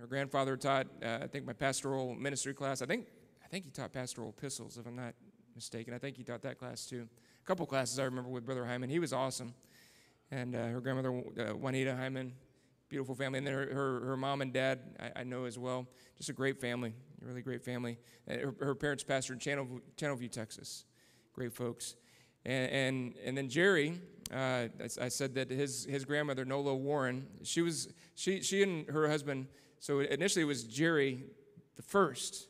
Her grandfather taught, uh, I think, my pastoral ministry class. I think, I think he taught pastoral epistles, if I'm not mistaken. I think he taught that class too. A couple classes I remember with Brother Hyman. He was awesome. And uh, her grandmother, uh, Juanita Hyman, beautiful family. And then her, her, her mom and dad, I, I, know as well. Just a great family, a really great family. Uh, her, her parents pastored in Channel, Channelview, Texas. Great folks. And, and, and then Jerry, uh, I, said that his, his grandmother, Nola Warren, she, was, she, she and her husband, so initially it was Jerry the first,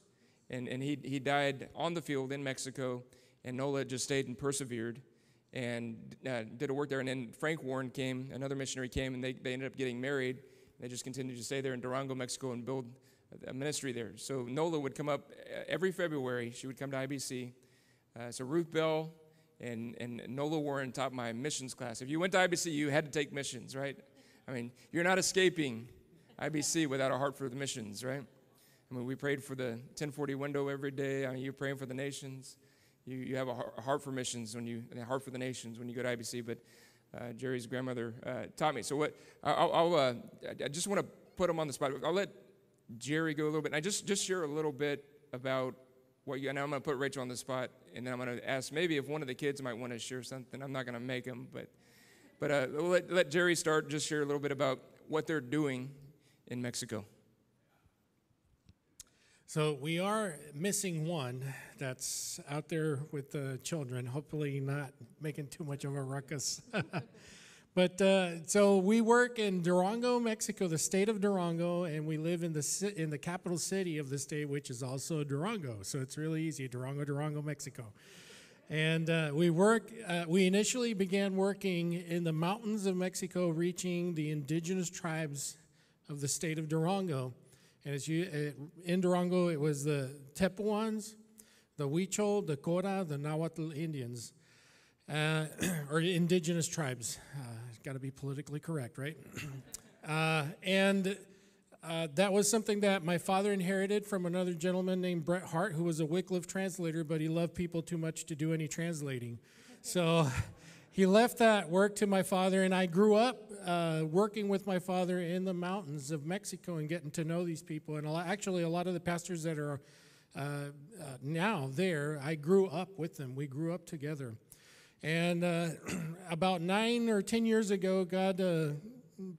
and, and he, he died on the field in Mexico, and Nola just stayed and persevered and uh, did a work there. And then Frank Warren came, another missionary came, and they, they ended up getting married. They just continued to stay there in Durango, Mexico, and build a ministry there. So Nola would come up uh, every February. She would come to IBC. Uh, so Ruth Bell and, and Nola Warren taught my missions class. If you went to IBC, you had to take missions, right? I mean, you're not escaping IBC without a heart for the missions, right? I mean, we prayed for the 10/40 window every day. I mean, you're praying for the nations. You, you have a heart for missions when you, a heart for the nations when you go to IBC. But uh, Jerry's grandmother uh, taught me. So what? I'll, I'll uh, I just want to put him on the spot. I'll let Jerry go a little bit. And I just just share a little bit about what you. And I'm going to put Rachel on the spot, and then I'm going to ask maybe if one of the kids might want to share something. I'm not going to make them, but but uh, let, let Jerry start. Just share a little bit about what they're doing in Mexico. So we are missing one that's out there with the children, hopefully not making too much of a ruckus. but uh, so we work in Durango, Mexico, the state of Durango, and we live in the in the capital city of the state, which is also Durango. So it's really easy, Durango, Durango, Mexico. And uh, we work. Uh, we initially began working in the mountains of Mexico, reaching the indigenous tribes of the state of Durango. And uh, in Durango, it was the Tepehuans, the Huichol, the Cora, the Nahuatl Indians, uh, or indigenous tribes. Uh, Got to be politically correct, right? uh, and uh, that was something that my father inherited from another gentleman named Bret Hart, who was a Wycliffe translator, but he loved people too much to do any translating. So he left that work to my father, and I grew up uh, working with my father in the mountains of Mexico and getting to know these people. And a lot, actually, a lot of the pastors that are uh, uh, now there, I grew up with them. We grew up together. And uh, about nine or ten years ago, God uh,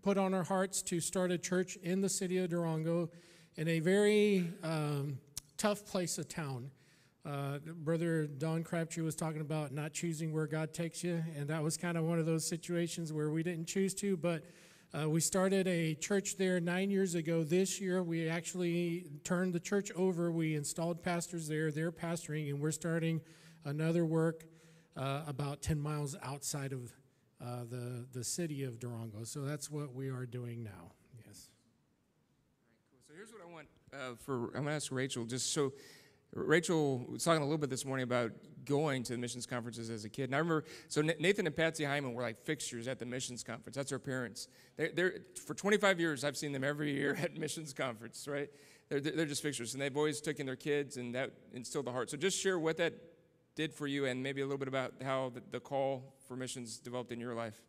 put on our hearts to start a church in the city of Durango in a very um, tough place of town. Uh, Brother Don Crabtree was talking about not choosing where God takes you, and that was kind of one of those situations where we didn't choose to, but uh, we started a church there nine years ago. This year, we actually turned the church over. We installed pastors there. They're pastoring, and we're starting another work uh, about 10 miles outside of uh, the, the city of Durango. So that's what we are doing now. Yes. All right, cool. So here's what I want uh, for, I'm going to ask Rachel, just so Rachel was talking a little bit this morning about going to the missions conferences as a kid. And I remember, so Nathan and Patsy Hyman were like fixtures at the missions conference. That's their parents. They're, they're, for 25 years, I've seen them every year at missions conference, right? They're, they're just fixtures. And they've always taken their kids, and that instilled the heart. So just share what that did for you and maybe a little bit about how the, the call for missions developed in your life.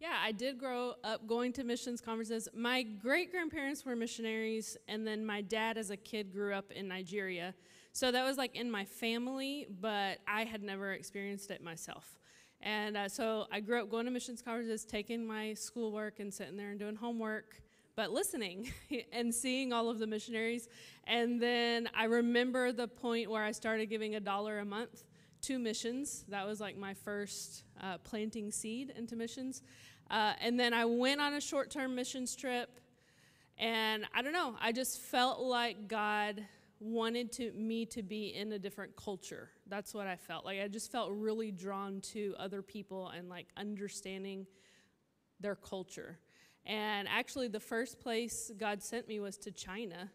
Yeah, I did grow up going to missions conferences. My great grandparents were missionaries, and then my dad, as a kid, grew up in Nigeria. So that was like in my family, but I had never experienced it myself. And uh, so I grew up going to missions conferences, taking my schoolwork and sitting there and doing homework, but listening and seeing all of the missionaries. And then I remember the point where I started giving a dollar a month to missions. That was like my first uh, planting seed into missions. Uh, and then I went on a short term missions trip. And I don't know, I just felt like God wanted to, me to be in a different culture. That's what I felt. Like I just felt really drawn to other people and like understanding their culture. And actually, the first place God sent me was to China.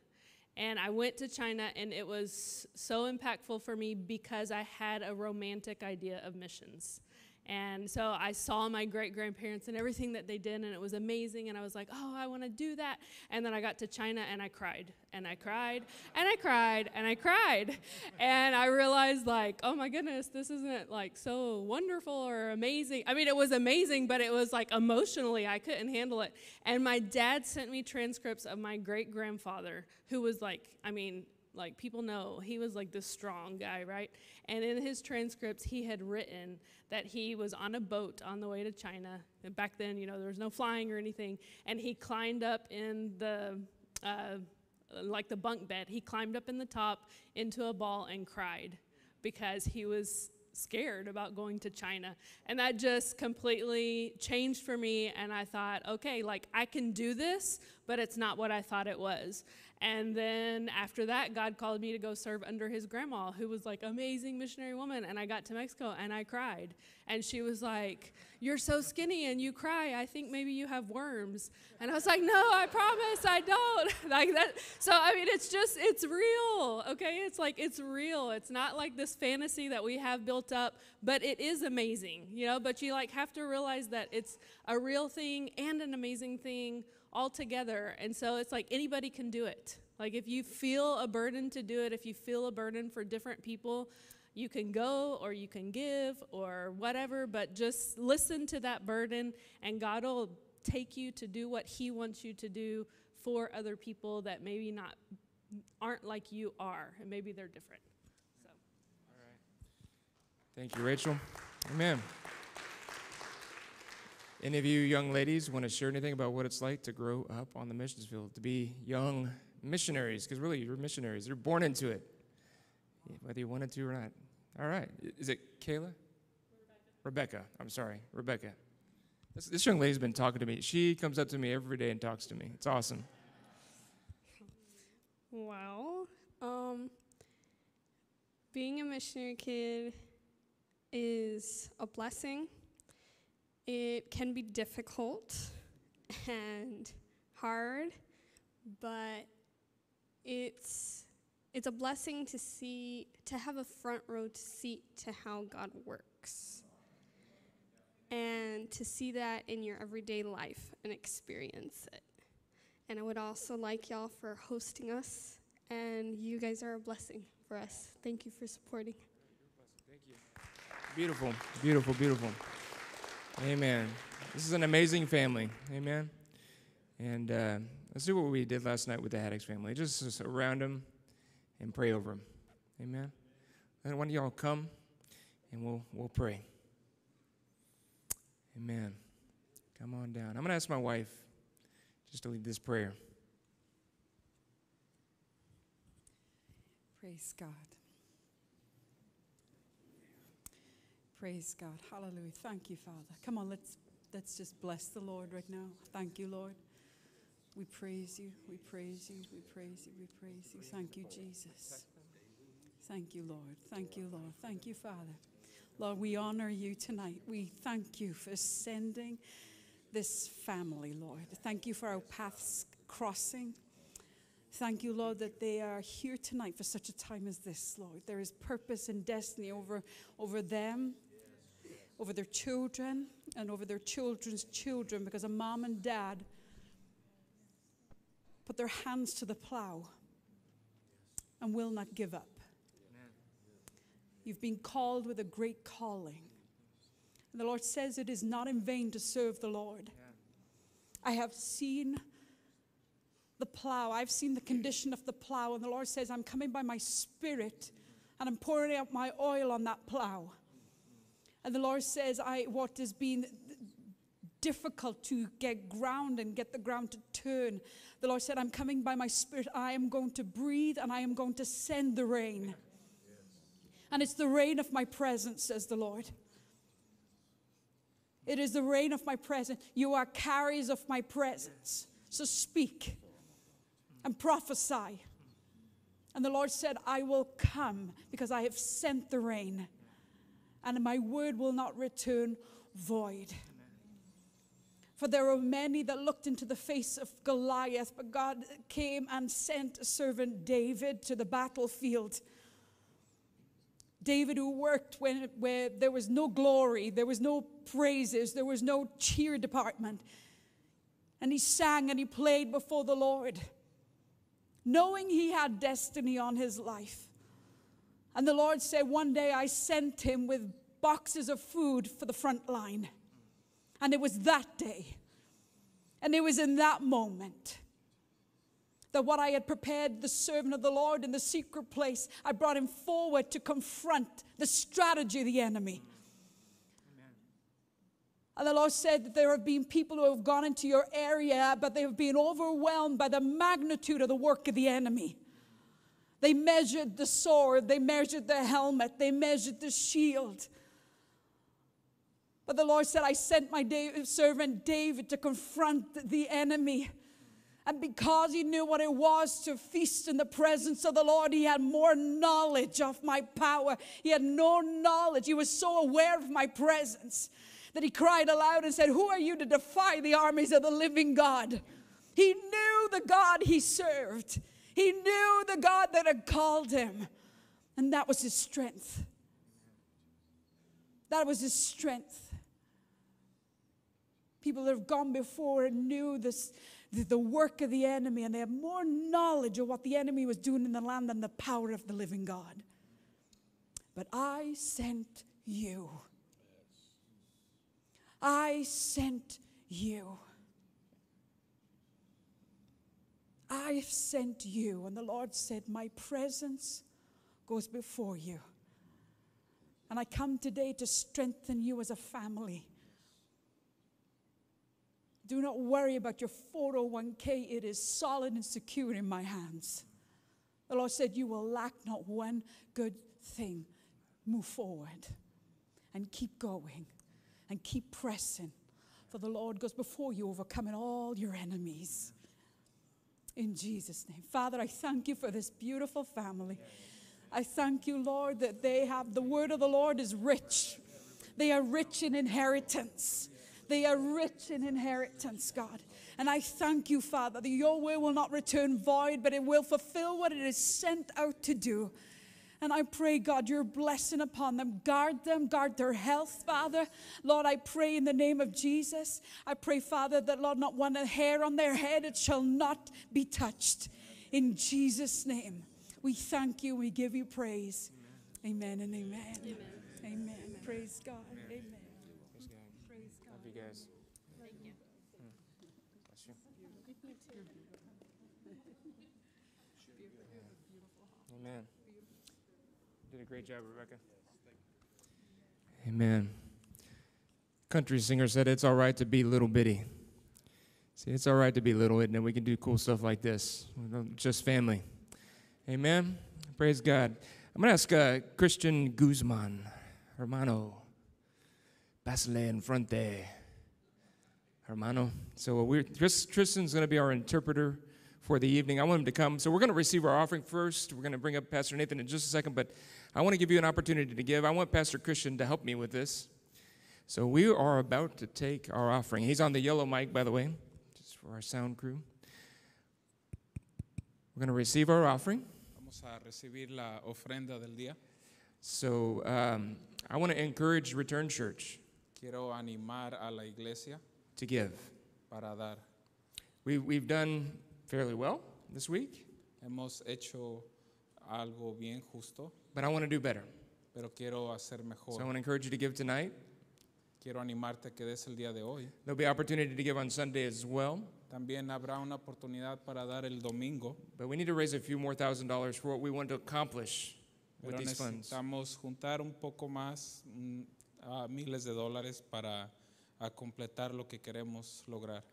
And I went to China, and it was so impactful for me because I had a romantic idea of missions. And so I saw my great grandparents and everything that they did, and it was amazing. And I was like, oh, I want to do that. And then I got to China and I cried, and I cried, and I cried, and I cried. And I realized, like, oh my goodness, this isn't like so wonderful or amazing. I mean, it was amazing, but it was like emotionally, I couldn't handle it. And my dad sent me transcripts of my great grandfather, who was like, I mean, like people know he was like this strong guy, right? And in his transcripts, he had written that he was on a boat on the way to China. And back then, you know, there was no flying or anything. And he climbed up in the, uh, like the bunk bed, he climbed up in the top into a ball and cried because he was scared about going to China. And that just completely changed for me. And I thought, okay, like I can do this, but it's not what I thought it was. And then after that, God called me to go serve under his grandma, who was like amazing missionary woman. And I got to Mexico and I cried. And she was like, You're so skinny and you cry. I think maybe you have worms. And I was like, No, I promise I don't. like that. So I mean, it's just it's real. Okay, it's like it's real. It's not like this fantasy that we have built up, but it is amazing, you know. But you like have to realize that it's a real thing and an amazing thing all together. And so it's like anybody can do it. Like if you feel a burden to do it, if you feel a burden for different people, you can go or you can give or whatever, but just listen to that burden and God will take you to do what he wants you to do for other people that maybe not aren't like you are and maybe they're different. So. All right. Thank you, Rachel. Amen. Any of you young ladies want to share anything about what it's like to grow up on the missions field, to be young missionaries? Because really, you're missionaries. You're born into it, whether you wanted to or not. All right. Is it Kayla? Rebecca. Rebecca. I'm sorry. Rebecca. This, this young lady's been talking to me. She comes up to me every day and talks to me. It's awesome. Well, um, being a missionary kid is a blessing it can be difficult and hard, but it's it's a blessing to see to have a front row seat to how God works. And to see that in your everyday life and experience it. And I would also like y'all for hosting us and you guys are a blessing for us. Thank you for supporting. Thank you. Beautiful, beautiful, beautiful. Amen. This is an amazing family. Amen. And uh, let's do what we did last night with the Haddix family. Just, just around them and pray over them. Amen. One of y'all come and we'll, we'll pray. Amen. Come on down. I'm going to ask my wife just to lead this prayer. Praise God. Praise God. Hallelujah. Thank you, Father. Come on, let's let's just bless the Lord right now. Thank you, Lord. We praise you. We praise you. We praise you. We praise you. Thank you, Jesus. Thank you, Lord. Thank you, Lord. Thank you, Father. Lord, we honor you tonight. We thank you for sending this family, Lord. Thank you for our paths crossing. Thank you, Lord, that they are here tonight for such a time as this, Lord. There is purpose and destiny over, over them over their children and over their children's children because a mom and dad put their hands to the plow and will not give up. Amen. You've been called with a great calling. And the Lord says it is not in vain to serve the Lord. Yeah. I have seen the plow, I've seen the condition of the plow, and the Lord says, I'm coming by my spirit and I'm pouring out my oil on that plow. And the Lord says, I, what has been difficult to get ground and get the ground to turn. The Lord said, I'm coming by my spirit. I am going to breathe and I am going to send the rain. And it's the rain of my presence, says the Lord. It is the rain of my presence. You are carriers of my presence. So speak and prophesy. And the Lord said, I will come because I have sent the rain and my word will not return void. For there were many that looked into the face of Goliath, but God came and sent a servant David to the battlefield. David, who worked when, where there was no glory, there was no praises, there was no cheer department. And he sang and he played before the Lord, knowing he had destiny on his life. And the Lord said, One day I sent him with boxes of food for the front line. And it was that day. And it was in that moment that what I had prepared the servant of the Lord in the secret place, I brought him forward to confront the strategy of the enemy. And the Lord said that there have been people who have gone into your area, but they have been overwhelmed by the magnitude of the work of the enemy. They measured the sword, they measured the helmet, they measured the shield. But the Lord said, I sent my servant David to confront the enemy. And because he knew what it was to feast in the presence of the Lord, he had more knowledge of my power. He had no knowledge. He was so aware of my presence that he cried aloud and said, Who are you to defy the armies of the living God? He knew the God he served, he knew the God that had called him. And that was his strength. That was his strength. People that have gone before and knew this the, the work of the enemy, and they have more knowledge of what the enemy was doing in the land than the power of the living God. But I sent you. I sent you. I have sent you. And the Lord said, My presence goes before you. And I come today to strengthen you as a family. Do not worry about your 401k. It is solid and secure in my hands. The Lord said, You will lack not one good thing. Move forward and keep going and keep pressing. For the Lord goes before you, overcoming all your enemies. In Jesus' name. Father, I thank you for this beautiful family. I thank you, Lord, that they have the word of the Lord is rich. They are rich in inheritance. They are rich in inheritance, God. And I thank you, Father, that your will will not return void, but it will fulfill what it is sent out to do. And I pray, God, your blessing upon them. Guard them, guard their health, Father. Lord, I pray in the name of Jesus. I pray, Father, that, Lord, not one hair on their head, it shall not be touched. In Jesus' name, we thank you. We give you praise. Amen, and amen. Amen. amen. Praise God. Amen. Praise God. Praise God. Love you guys. Thank you. Bless you. Amen. Did a great job, Rebecca. Amen. Country singer said it's all right to be little bitty. See, it's all right to be little, and then we can do cool stuff like this. Just family. Amen. Praise God. I'm going to ask uh, Christian Guzman, hermano, Basile en frente, hermano. So we're, Christian's going to be our interpreter for the evening. I want him to come. So we're going to receive our offering first. We're going to bring up Pastor Nathan in just a second, but I want to give you an opportunity to give. I want Pastor Christian to help me with this. So we are about to take our offering. He's on the yellow mic, by the way, just for our sound crew. We're going to receive our offering. Vamos a recibir la ofrenda del día. So um, I want to encourage Return Church Quiero animar a la iglesia to give. para dar. We, we've done fairly well this week, Hemos hecho algo bien justo, but I want to do better. pero quiero hacer So I mejor. want to encourage you to give tonight. Quiero animarte a que des el día de hoy. There'll be opportunity to give on Sunday as well, También habrá una oportunidad para dar el domingo, but we need to raise a few more thousand dollars for what we want to accomplish with pero these funds. necesitamos juntar un poco más, mm, a miles de dólares para a completar lo que queremos lograr.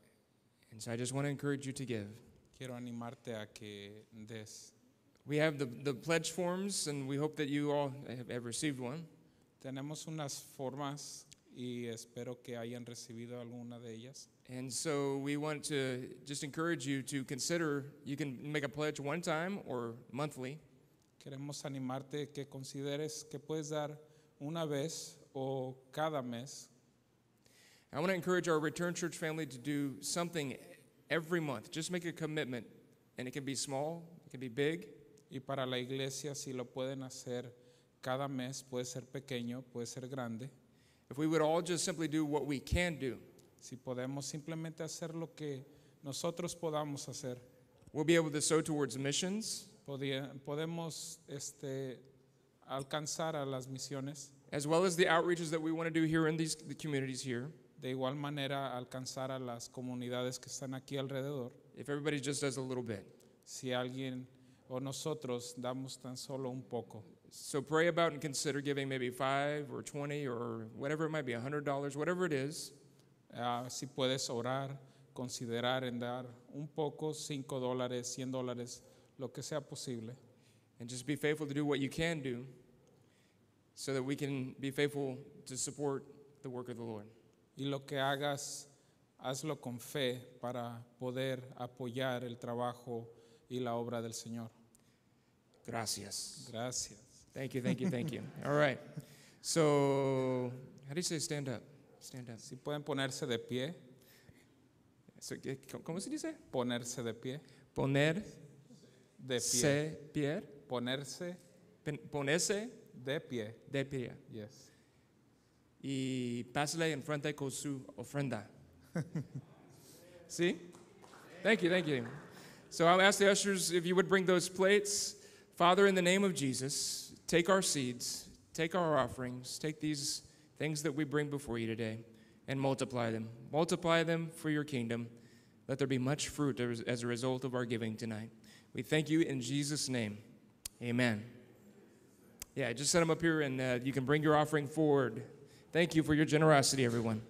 And so I just want to encourage you to give. Quiero animarte a que des. We have the, the pledge forms, and we hope that you all have, have received one. Tenemos unas formas y espero que hayan recibido alguna de ellas. And so we want to just encourage you to consider you can make a pledge one time or monthly. Queremos animarte que consideres que puedes dar una vez o cada mes. I want to encourage our Return Church family to do something every month. Just make a commitment, and it can be small, it can be big. Y para la iglesia, si lo pueden hacer cada mes puede ser pequeño, puede ser grande. if we would all just simply do what we can do, Si podemos simplemente hacer lo que nosotros podamos hacer, we'll be able to sow towards missions podía- podemos este, alcanzar a las misiones. as well as the outreaches that we want to do here in these the communities here. De igual manera, alcanzar a las comunidades que están aquí alrededor. If everybody just does a little bit. Si alguien o nosotros damos tan solo un poco. So pray about and consider giving maybe five or 20 or whatever it might be, $100, whatever it is. Ah, si puedes orar, considerar en dar un poco, 5 dólares, 100 dólares, lo que sea posible. And just be faithful to do what you can do so that we can be faithful to support the work of the Lord. Y lo que hagas, hazlo con fe para poder apoyar el trabajo y la obra del Señor. Gracias. Gracias. Thank you, thank you, thank you. All right. So, how do you say stand up? Stand up. Si pueden ponerse de pie, So, ¿qué- ¿Cómo se dice? ponerse de pie, Poner, de pie, se, pie, ponerse pen- ponerse de pie. de pie. Yes. y pásale enfrente con su ofrenda. See? Thank you, thank you. So I'll ask the ushers if you would bring those plates. Father, in the name of Jesus, take our seeds, take our offerings, take these things that we bring before you today, and multiply them. Multiply them for your kingdom. Let there be much fruit as a result of our giving tonight. We thank you in Jesus' name. Amen. Yeah, just set them up here and uh, you can bring your offering forward. Thank you for your generosity, everyone.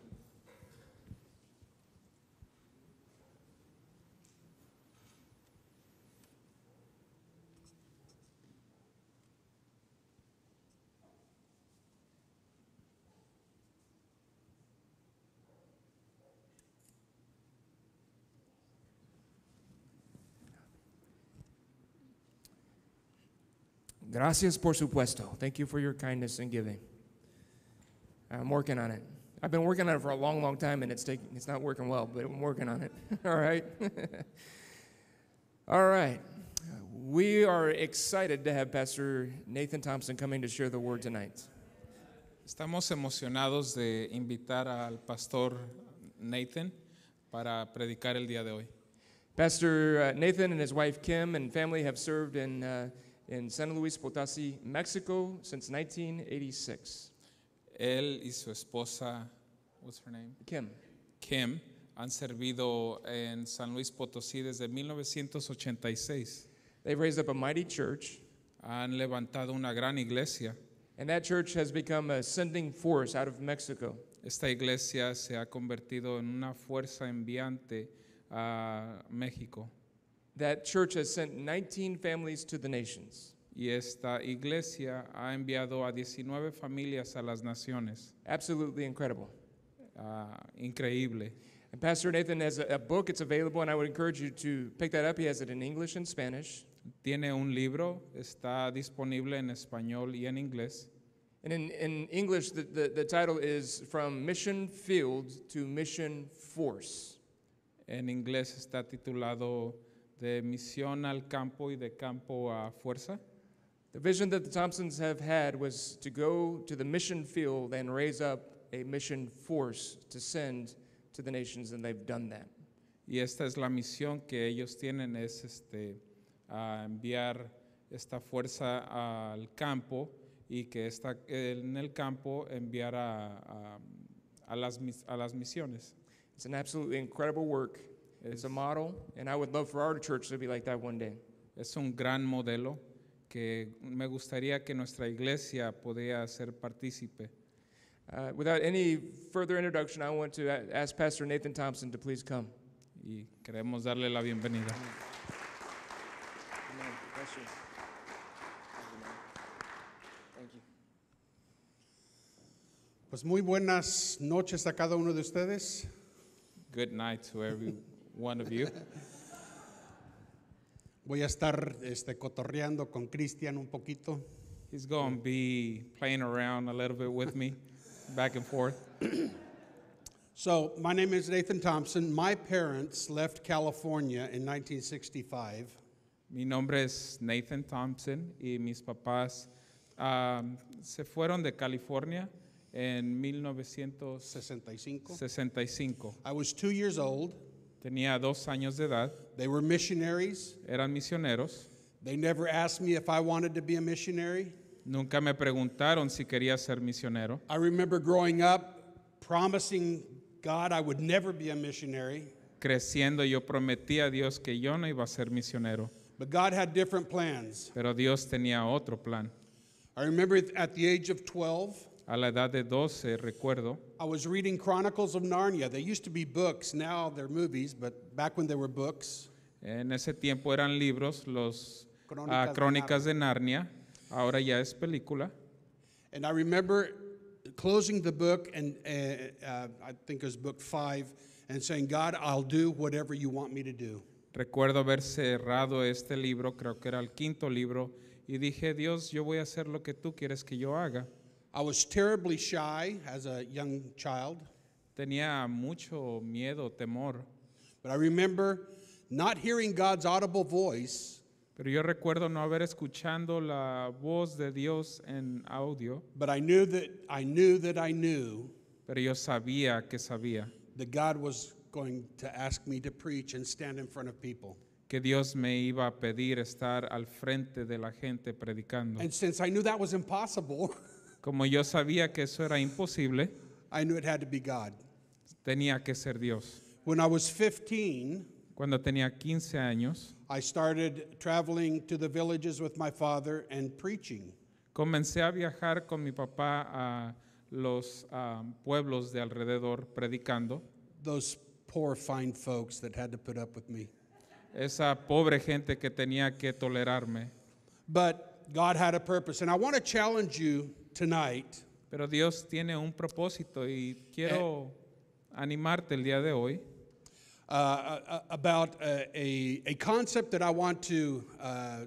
Gracias por supuesto. Thank you for your kindness in giving. I'm working on it. I've been working on it for a long, long time, and it's taking, it's not working well, but I'm working on it. All right. All right. We are excited to have Pastor Nathan Thompson coming to share the word tonight. Estamos emocionados de invitar al pastor Nathan para predicar el día de hoy. Pastor uh, Nathan and his wife Kim and family have served in, uh, in San Luis Potosí, Mexico since 1986. Él y su esposa, what's her name? Kim. Kim, han servido en San Luis Potosí desde 1986. They've raised up a mighty church, Han levantado una gran iglesia. and that church has become a sending force out of Mexico. Esta iglesia se ha convertido en una fuerza enviante a México. That church has sent 19 families to the nations. Y esta iglesia ha enviado a 19 familias a las naciones. Absolutely incredible. Ah, increíble. And Pastor Nathan has a, a book, it's available, and I would encourage you to pick that up. He has it in English and Spanish. Tiene un libro, está disponible en español y en inglés. And in, in English, the, the, the title is From Mission Field to Mission Force. En inglés está titulado De misión al campo y de campo a fuerza. The vision that the Thompsons have had was to go to the mission field and raise up a mission force to send to the nations, and they've done that. Y esta es la misión que ellos tienen, es este, a enviar esta fuerza al campo y que está en el campo enviar a, a- a las, a las misiones. It's an absolutely incredible work. It's a model, and I would love for our church to be like that one day. Es un gran modelo que me gustaría que nuestra iglesia pudiera ser partícipe. Uh, without any further introduction, I want to a- ask Pastor Nathan Thompson to please come. y queremos darle la bienvenida. Pues muy buenas noches a cada uno de ustedes. Good night to every one of you. Voy a estar este, cotorreando con Cristian un poquito. He's going to be playing around a little bit with me, back and forth. So, my name is Nathan Thompson. My parents left California in 1965, Mi nombre es Nathan Thompson y mis papás ah, se fueron de California en 1965. 65. I was two years old. Tenía dos años de edad. They were missionaries. Eran misioneros. They never asked me if I wanted to be a missionary. Nunca me preguntaron si quería ser misionero. I remember growing up promising God I would never be a missionary, Creciendo yo prometí a Dios que yo no iba a ser misionero, but God had different plans. pero Dios tenía otro plan. I remember at the age of 12, A la edad de 12 recuerdo, I was reading Chronicles of Narnia. They used to be books, now they're movies, but back when they were books. en ese tiempo eran libros, los Crónicas ah, de Crónicas de Narnia, ahora ya es película. And I remember closing the book, and uh, uh, I think it was book five, and saying, God, I'll do whatever you want me to do. Recuerdo haber cerrado este libro, creo que era el quinto libro, y dije, Dios, yo voy a hacer lo que tú quieres que yo haga. I was terribly shy as a young child, Tenía mucho miedo, temor, but I remember not hearing God's audible voice, pero yo recuerdo no haber escuchando la voz de Dios en audio, but I knew that I knew that I knew pero yo sabía que sabía that God was going to ask me to preach and stand in front of people. que Dios me iba a pedir estar al frente de la gente predicando. And since I knew that was impossible, Como yo sabía que eso era imposible, I knew it had to be God. tenía que ser Dios. When I was 15, Cuando tenía 15 años, I started traveling to the villages with my father and preaching. comencé a viajar con mi papá a los ah, pueblos de alrededor predicando. Those poor, fine folks that had to put up with me. Esa pobre gente que tenía que tolerarme. But God had a purpose. And I want to challenge you tonight Pero Dios tiene un propósito y quiero animarte el día de hoy uh, uh, about a, a, a concept that I want to uh,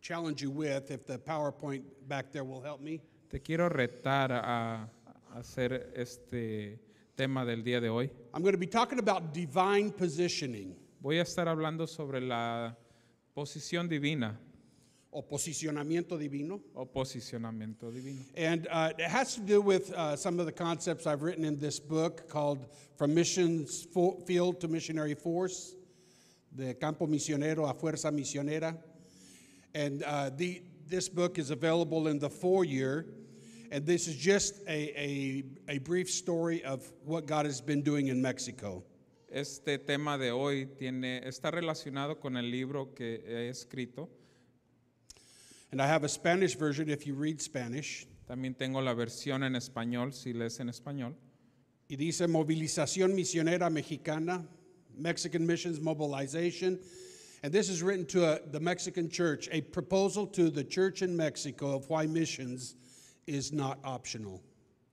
challenge you with. If the PowerPoint back there will help me. Te quiero retar a hacer este tema del día de hoy. I'm going to be talking about divine positioning Voy a estar hablando sobre la posición divina o posicionamiento divino. o posicionamiento divino. And uh, it has to do with uh, some of the concepts I've written in this book called From Missions Fo- Field to Missionary Force, de Campo Misionero a Fuerza Misionera. And uh, the, this book is available in the four-year, and this is just a, a, a brief story of what God has been doing in Mexico. Este tema de hoy tiene, está relacionado con el libro que he escrito. And I have a Spanish version if you read Spanish. También tengo la versión en español, si lees en español. Y dice Movilización Misionera Mexicana, Mexican Missions Mobilization. And this is written to a, the Mexican church, a proposal to the church in Mexico of why missions is not optional.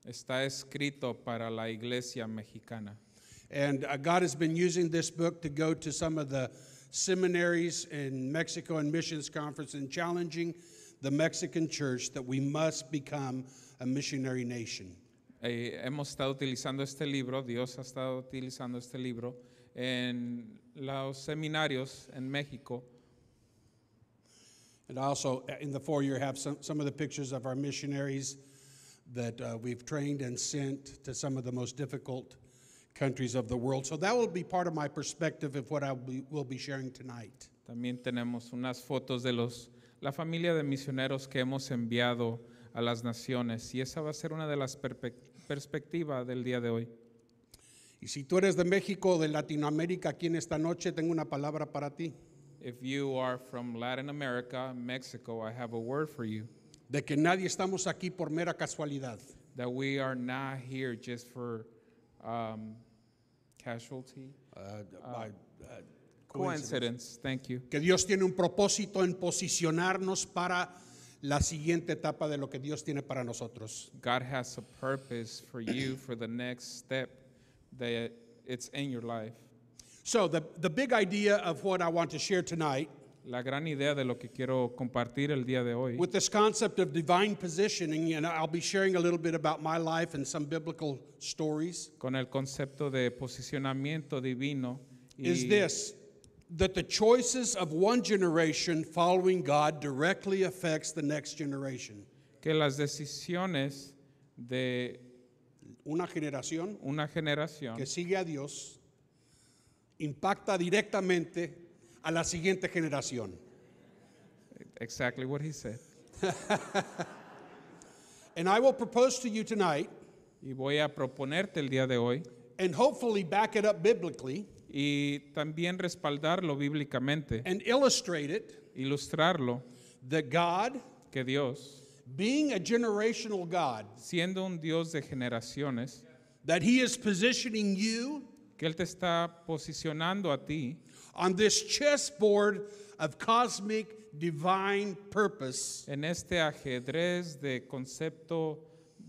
Está escrito para la iglesia mexicana. And uh, God has been using this book to go to some of the seminaries in Mexico and missions conference and challenging the Mexican church that we must become a missionary nation. Eh, hemos estado utilizando este libro, Dios ha estado utilizando este libro en los seminarios en México. And also uh, in the foyer have some, some of the pictures of our missionaries that uh, we've trained and sent to some of the most difficult countries of the world. So that will be part of my perspective of what I will be, sharing tonight. También tenemos unas fotos de los, la familia de misioneros que hemos enviado a las naciones y esa va a ser una de las perspectivas del día de hoy. Y si tú eres de México o de Latinoamérica aquí en esta noche, tengo una palabra para ti. If you are from Latin America, Mexico, I have a word for you De que nadie estamos aquí por mera casualidad. that we are not here just for um, casualty, uh, by, uh, coincidence. coincidence. Thank you. Que Dios tiene un propósito en posicionarnos para la siguiente etapa de lo que Dios tiene para nosotros. God has a purpose for you for the next step that it's in your life. So, the, the big idea of what I want to share tonight La gran idea de lo que quiero compartir el día de hoy with this concept of divine positioning, and I'll be sharing a little bit about my life and some biblical stories, con el concepto de posicionamiento divino is this that the choices of one generation following God directly affects the next generation. que las decisiones de Una generación una generación que sigue a Dios impacta directamente a la siguiente generación. exactly what he said And I will propose to you tonight, y voy a proponerte el día de hoy and hopefully back it up biblically y también respaldarlo bíblicamente and illustrate it, ilustrarlo that God, que Dios being a generational God, siendo un Dios de generaciones that He is positioning you que él te está posicionando a ti on this chessboard of cosmic divine purpose en este ajedrez de concepto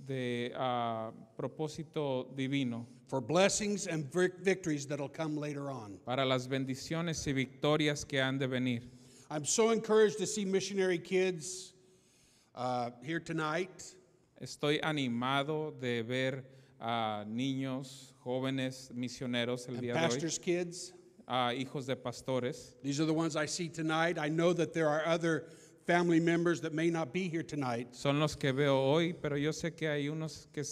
de ah, propósito divino for blessings and victories that'll come later on. para las bendiciones y victorias que han de venir. I'm so encouraged to see missionary kids uh, here tonight. Estoy animado de ver a niños, jóvenes, misioneros el and día de hoy, pastors' kids. A hijos de pastores. These are the ones I see tonight. I know that there are other family members that may not be here tonight. Son los que veo hoy, pero yo sé que hay unos que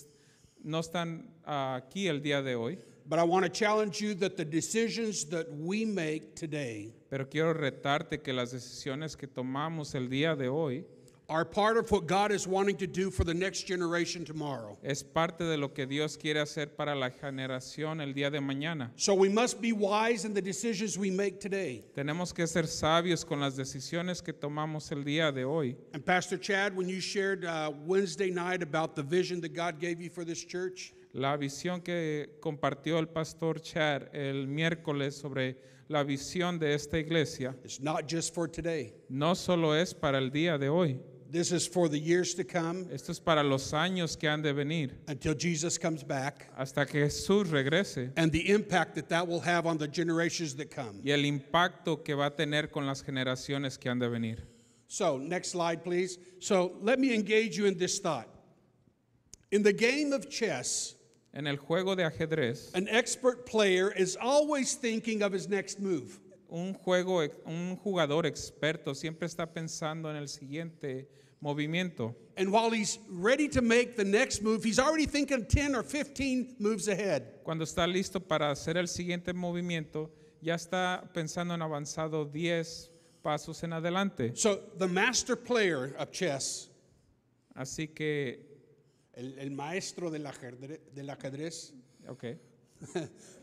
no están ah, aquí el día de hoy. But I want to challenge you that the decisions that we make today Pero quiero retarte que las decisiones que tomamos el día de hoy are part of what God is wanting to do for the next generation tomorrow. es parte de lo que Dios quiere hacer para la generación el día de mañana. So we must be wise in the decisions we make today. Tenemos que ser sabios con las decisiones que tomamos el día de hoy. And Pastor Chad, when you shared uh, Wednesday night about the vision that God gave you for this church, La visión que compartió el pastor Chad el miércoles sobre la visión de esta iglesia it's not just for today. no solo es para el día de hoy, This is for the years to come esto es para los años que han de venir, until Jesus comes back hasta que Jesús regrese and the impact that that will have on the generations that come. y el impacto que va a tener con las generaciones que han de venir. So, next slide, please. So, let me engage you in this thought. In the game of chess, En el juego de ajedrez, an expert player is always thinking of his next move. Un, juego, un jugador experto siempre está pensando en el siguiente movimiento. And while he's ready to make the next move, he's already thinking 10 or 15 moves ahead. Cuando está listo para hacer el siguiente movimiento, ya está pensando en avanzado 10 pasos en adelante. So, the master player of chess, Así que, el, el maestro del ajedrez, del ajedrez, ok,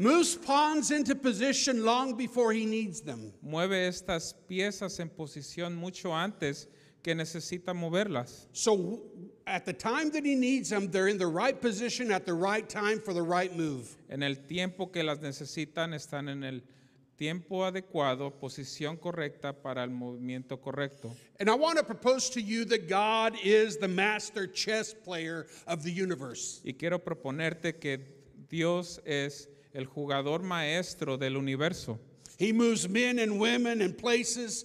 moves pawns into position long before he needs them. mueve estas piezas en posición mucho antes que necesita moverlas. So, at the time that he needs them, they're in the right position at the right time for the right move. En el tiempo que las necesitan están en el tiempo adecuado, posición correcta para el movimiento correcto. And I want to propose to you that God is the master chess player of the universe. Y quiero proponerte que Dios es el jugador maestro del universo. He moves men and women and places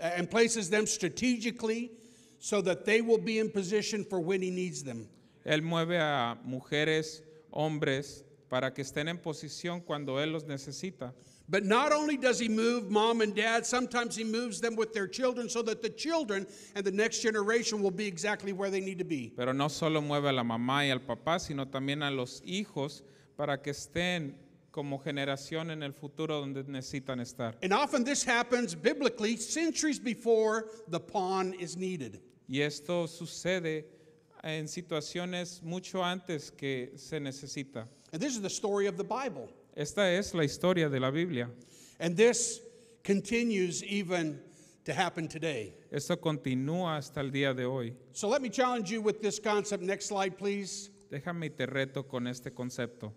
uh, and places them strategically so that they will be in position for when he needs them. Él mueve a mujeres, hombres, para que estén en posición cuando Él los necesita. But not only does he move mom and dad, sometimes he moves them with their children so that the children and the next generation will be exactly where they need to be. Pero no solo mueve a la mamá y al papá, sino también a los hijos para que estén como generación en el futuro donde necesitan estar. And often this happens biblically centuries before the pawn is needed. Y esto sucede en situaciones mucho antes que se necesita. And this is the story of the Bible. Esta es la historia de la Biblia. And this continues even to happen today. Esto continúa hasta el día de hoy. So let me challenge you with this concept. Next slide, please. Déjame te reto con este concepto.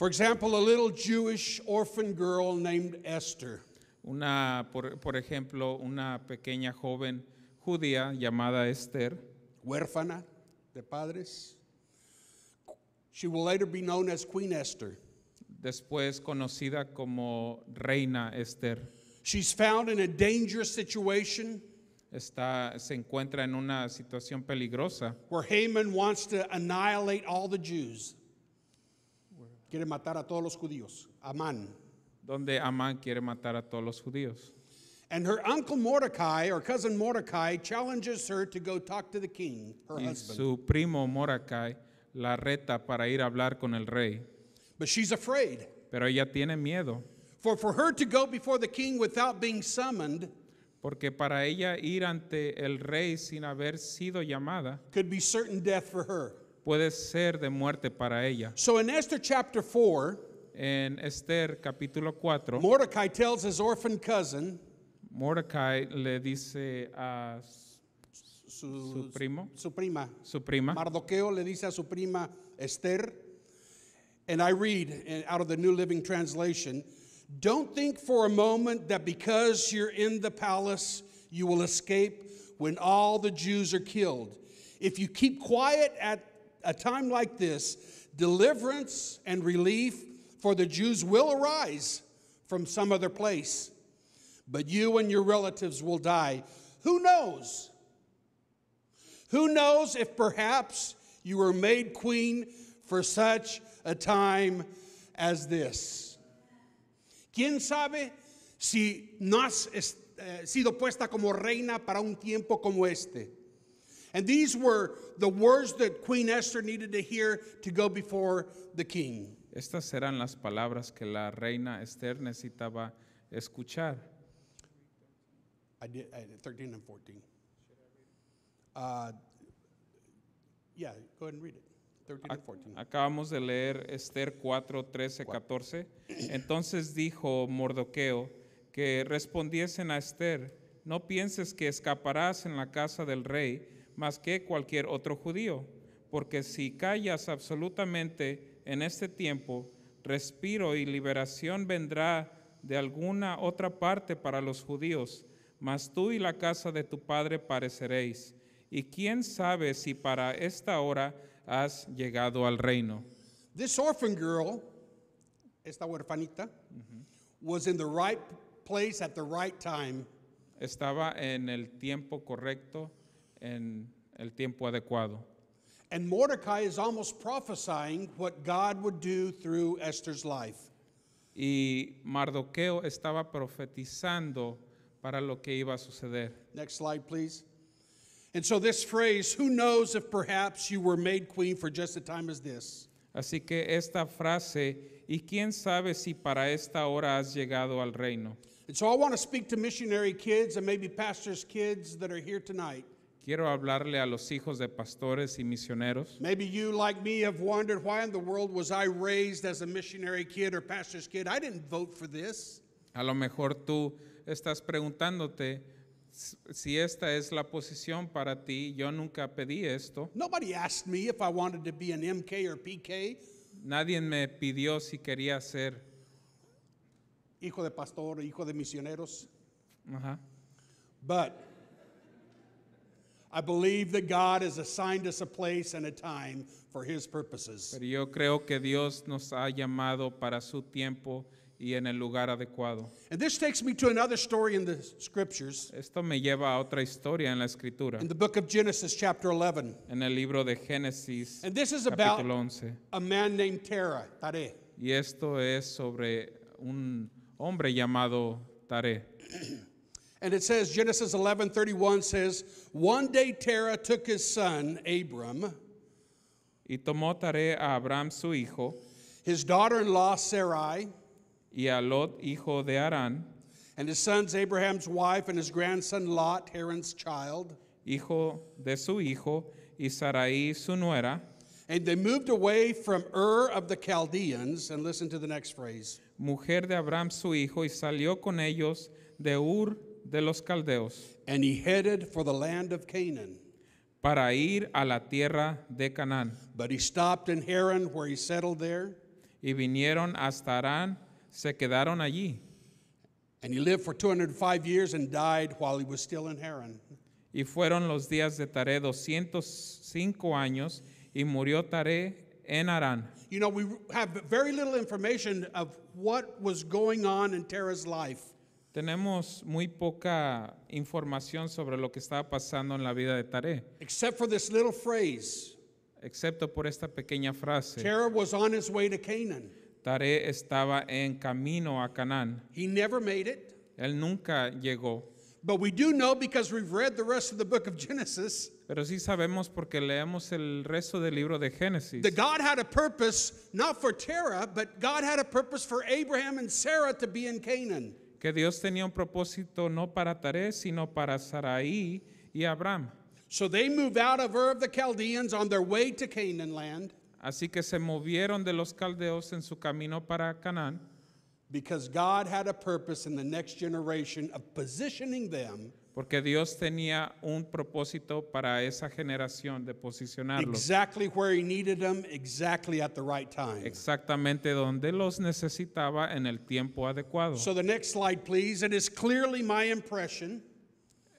For example, a little Jewish orphan girl named Esther. Una, por, por ejemplo, una pequeña joven judía llamada Esther, huérfana de padres. She will later be known as Queen Esther. después conocida como Reina Esther. She's found in a dangerous situation Está, se encuentra en una situación peligrosa where Haman wants to annihilate all the Jews. Quiere matar a todos los judíos. Amán. donde Amán quiere matar a todos los judíos. And her uncle Mordecai, or cousin Mordecai, challenges her to go talk to the king, her Y husband. su primo Mordecai la reta para ir a hablar con el rey, But she's afraid. pero ella tiene miedo, For for her to go before the king without being summoned porque para ella ir ante el rey sin haber sido llamada could be certain death for her. Puede ser de muerte para ella. So in Esther chapter 4, En Esther capítulo 4, Mordecai tells his orphan cousin, Mordecai le dice a su, su primo, su prima, su prima, Mardoqueo le dice a su prima Esther, and I read out of the New Living Translation Don't think for a moment that because you're in the palace, you will escape when all the Jews are killed. If you keep quiet at a time like this, deliverance and relief for the Jews will arise from some other place. But you and your relatives will die. Who knows? Who knows if perhaps you were made queen for such a time as this? ¿Quién sabe si no has eh, sido puesta como reina para un tiempo como este? And these were the words that Queen Esther needed to hear to go before the king. estas eran las palabras que la reina Esther necesitaba escuchar. I did, I did 13 and 14. Uh, yeah, go ahead and read it. 13 and 14. Acabamos de leer Esther 4, 13, 14. Entonces dijo Mordoqueo que respondiesen a Esther, no pienses que escaparás en la casa del rey más que cualquier otro judío, porque si callas absolutamente en este tiempo, respiro y liberación vendrá de alguna otra parte para los judíos, mas tú y la casa de tu padre pareceréis. Y quién sabe si para esta hora has llegado al reino. This orphan girl, esta huerfanita, was in the right place at the right time. Estaba en el tiempo correcto, en el tiempo adecuado. And Mordecai is almost prophesying what God would do through Esther's life. Y Mardoqueo estaba profetizando para lo que iba a suceder. Next slide, please. And so, this phrase, who knows if perhaps you were made queen for just a time as this? Así que esta frase, y quién sabe si para esta hora has llegado al reino. And so, I want to speak to missionary kids and maybe pastors' kids that are here tonight. Quiero hablarle a los hijos de pastores y misioneros. Maybe you, like me, have wondered why in the world was I raised as a missionary kid or pastor's kid? I didn't vote for this. A lo mejor tú estás preguntándote si esta es la posición para ti. Yo nunca pedí esto. Nobody asked me if I wanted to be an MK or PK, Nadie me pidió si quería ser. hijo de pastor, hijo de misioneros. Ajá. But I believe that God has assigned us a place and a time for His purposes. Pero yo creo que Dios nos ha llamado para su tiempo y en el lugar adecuado. And this takes me to another story in the scriptures, Esto me lleva a otra historia en la escritura, in the book of Genesis, chapter 11. en el libro de Génesis, And this is about capítulo 11. a man named Terah, Tare. Y esto es sobre un hombre llamado Tare. And it says, Genesis 11:31 says, One day Terah took his son, Abram, Y tomó Tare a Abraham su hijo his daughter in law, Sarai, y a Lot hijo de Arán, and his sons, Abraham's wife, and his grandson, Lot, Haran's child. hijo de su hijo, y Sarai su nuera, And they moved away from Ur of the Chaldeans. And listen to the next phrase. mujer de Abraham su hijo, y salió con ellos de Ur de los caldeos, And he headed for the land of Canaan. para ir a la tierra de Canaán. But he stopped in Haran, where he settled there. Y vinieron hasta Arán, se quedaron allí. And he lived for 205 years and died while he was still in Haran. Y fueron los días de Tare 205 años, y murió Tare en Arán. You know, we have very little information of what was going on in Terah's life. Tenemos muy poca información sobre lo que estaba pasando en la vida de Tare, except for this little phrase excepto por esta pequeña frase. Terah was on his way to Canaan. Taré estaba en camino a Canaán. He never made it. Él nunca llegó. But we do know because we've read the rest of the book of Genesis Pero sí sabemos porque leemos el resto del libro de Génesis that God had a purpose not for Terah, but God had a purpose for Abraham and Sarah to be in Canaan. Que Dios tenía un propósito no para Taré, sino para Saraí y Abraham. So they moved out of Ur of the Chaldeans on their way to Canaan land Así que se movieron de los caldeos en su camino para Canaán, because God had a purpose in the next generation of positioning them porque Dios tenía un propósito para esa generación de posicionarlos exactly where He needed them, exactly at the right time. exactamente donde los necesitaba en el tiempo adecuado. So the next slide, please. It is clearly my impression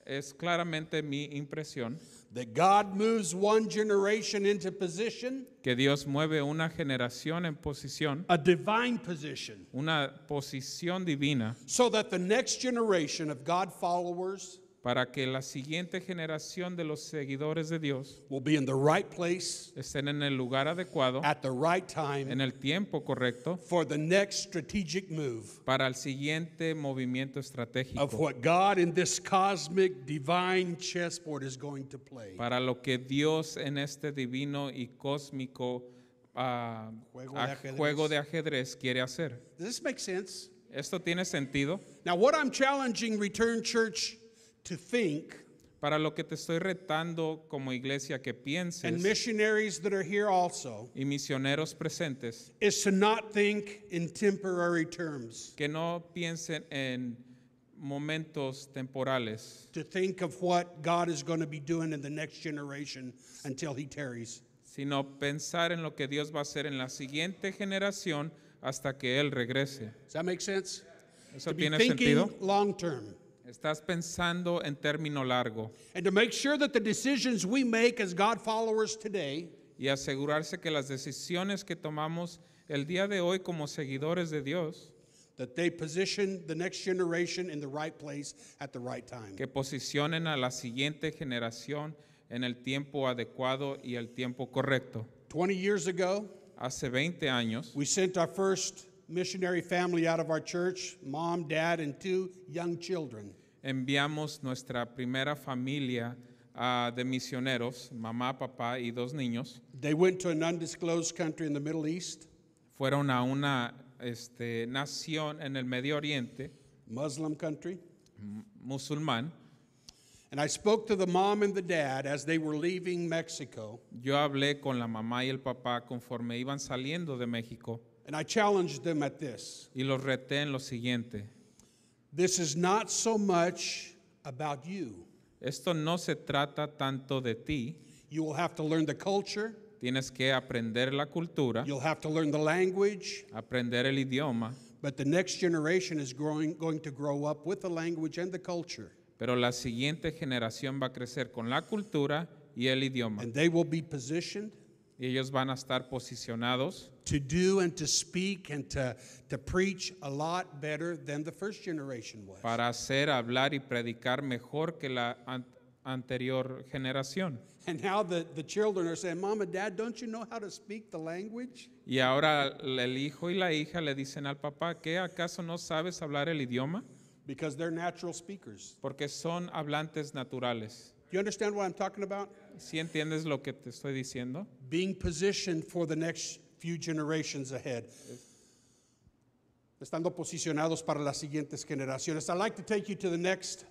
Es claramente mi impresión that God moves one generation into position, que Dios mueve una generación en posición, a divine position, una posición divina, so that the next generation of God followers para que la siguiente generación de los seguidores de Dios will be in the right place estén en el lugar adecuado, at the right time en el tiempo correcto, for the next strategic move para el siguiente movimiento of estratégico, what God in this cosmic divine chessboard is going to play. para lo que Dios en este divino y cósmico ah, Juego de aj- ajedrez. juego de ajedrez quiere hacer. Does this make sense? ¿Esto tiene sentido? Now, what I'm challenging Return Church to think, Para lo que te estoy retando como iglesia que and pienses missionaries that are here also, y misioneros presentes, is to not think in temporary terms, que no piensen en momentos temporales, to think of what God is going to be doing in the next generation until He tarries. sino pensar en lo que Dios va a hacer en la siguiente generación hasta que Él regrese. Does that make sense? ¿Eso To be tiene thinking sentido? long term. Estás pensando en término largo And to make sure that the decisions we make as God followers today y asegurarse que las decisiones que tomamos el día de hoy como seguidores de Dios, that they position the next generation in the right place at the right time. que posicionen a la siguiente generación en el tiempo adecuado y el tiempo correcto. 20 years ago, Hace 20 años we sent our first missionary family out of our church mom, dad, and two young children. Enviamos nuestra primera familia ah, de misioneros, mamá, papá y dos niños. They went to an undisclosed country in the Middle East, Fueron a una este, nación en el Medio Oriente Muslim country. musulmán. And I spoke to the mom and the dad as they were leaving Mexico, Yo hablé con la mamá y el papá conforme iban saliendo de México and I challenged them at this. y los reté en lo siguiente. This is not so much about you. Esto no se trata tanto de ti, You will have to learn the culture, tienes que aprender la cultura, you'll have to learn the language, aprender el idioma, but the next generation is growing, going to grow up with the language and the culture, pero la siguiente generación va a crecer con la cultura y el idioma. and they will be positioned Y ellos van a estar posicionados to do and to speak and to, to preach a lot better than the first generation was. para hacer, hablar y predicar mejor que la an- anterior generación. And now the, the children are saying, Mom and Dad, don't you know how to speak the language? Y ahora el hijo y la hija le dicen al papá, ¿qué acaso no sabes hablar el idioma? Because they're natural speakers. Porque son hablantes naturales. Do you understand what I'm talking about? ¿Sí entiendes lo que te estoy diciendo? Being positioned for the next few generations ahead. Estando posicionados para las siguientes generaciones. I'd like to take you to the next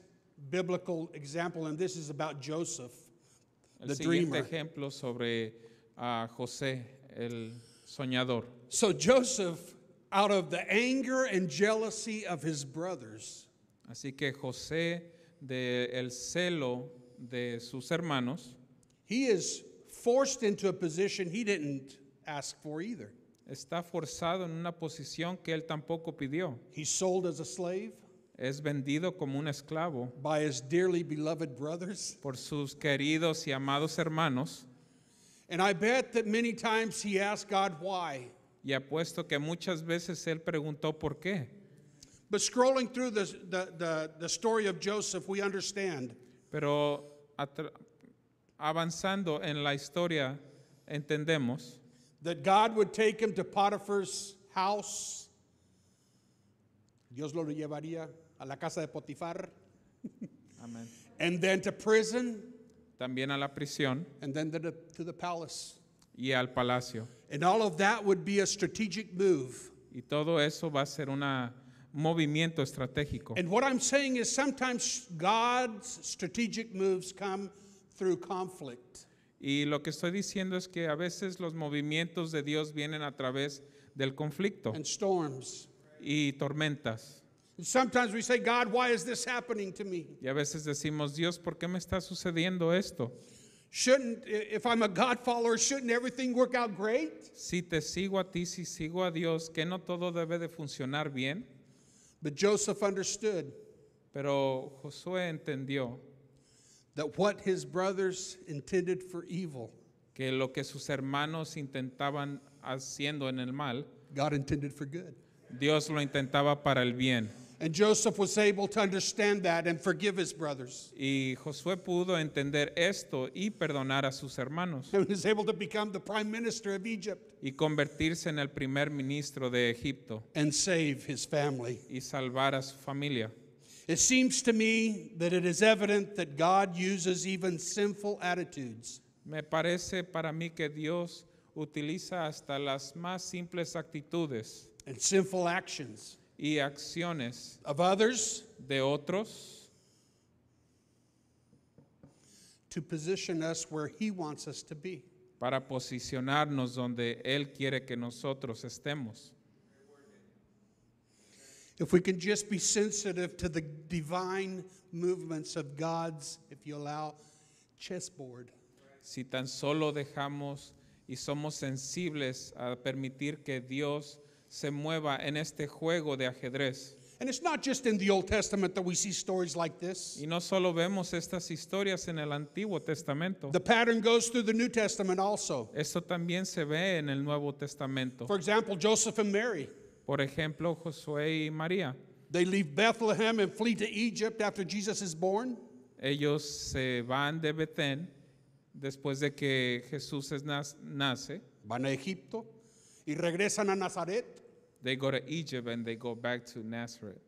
biblical example, and this is about Joseph, the dreamer. ejemplo sobre ah, José, el soñador. So Joseph, out of the anger and jealousy of his brothers, Así que José, de el celo de sus hermanos, he is forced into a position he didn't ask for either. está forzado en una posición que él tampoco pidió. He's sold as a slave Es vendido como un esclavo by his dearly beloved brothers. por sus queridos y amados hermanos. And I bet that many times he asked God why. Y apuesto que muchas veces él preguntó por qué. But scrolling through the, the, the, the story of Joseph, we understand Pero avanzando en la historia, entendemos that God would take him to Potiphar's house. Dios lo llevaría a la casa de Potifar, Amén. and then to prison, También a la prisión and then to the, to the palace. y al palacio. And all of that would be a strategic move. Y todo eso va a ser un movimiento estratégico. And what I'm saying is sometimes God's strategic moves come through conflict. Y lo que estoy diciendo es que a veces los movimientos de Dios vienen a través del conflicto and storms. y tormentas. And sometimes we say, God, why is this happening to me? Y a veces decimos, Dios, ¿por qué me está sucediendo esto? Shouldn't, if I'm a God follower, shouldn't everything work out great? Si te sigo a ti, si sigo a Dios, que no todo debe de funcionar bien. But Joseph understood Pero Josué entendió that what his brothers intended for evil, que lo que sus hermanos intentaban haciendo en el mal, God intended for good. Dios lo intentaba para el bien. And Joseph was able to understand that and forgive his brothers. Y Josué pudo entender esto y perdonar a sus hermanos And was able to become the prime minister of Egypt y convertirse en el primer ministro de Egipto and save his family. y salvar a su familia. It seems to me that it is evident that God uses even sinful attitudes Me parece para mí que Dios utiliza hasta las más simples actitudes and sinful actions y acciones of others de otros to position us where he wants us to be. para posicionarnos donde Él quiere que nosotros estemos. If we can just be sensitive to the divine movements of God's, if you allow, chessboard. Si tan solo dejamos y somos sensibles a permitir que Dios se mueva en este juego de ajedrez. And it's not just in the Old Testament that we see stories like this. Y no solo vemos estas historias en el Antiguo Testamento, The pattern goes through the New Testament also. esto también se ve en el Nuevo Testamento. For example, Joseph and Mary. Por ejemplo, Josué y María. They leave Bethlehem and flee to Egypt after Jesus is born. Ellos se van de Betén después de que Jesús es nace. Van a Egipto y regresan a Nazaret. They go to Egypt and they go back to Nazareth.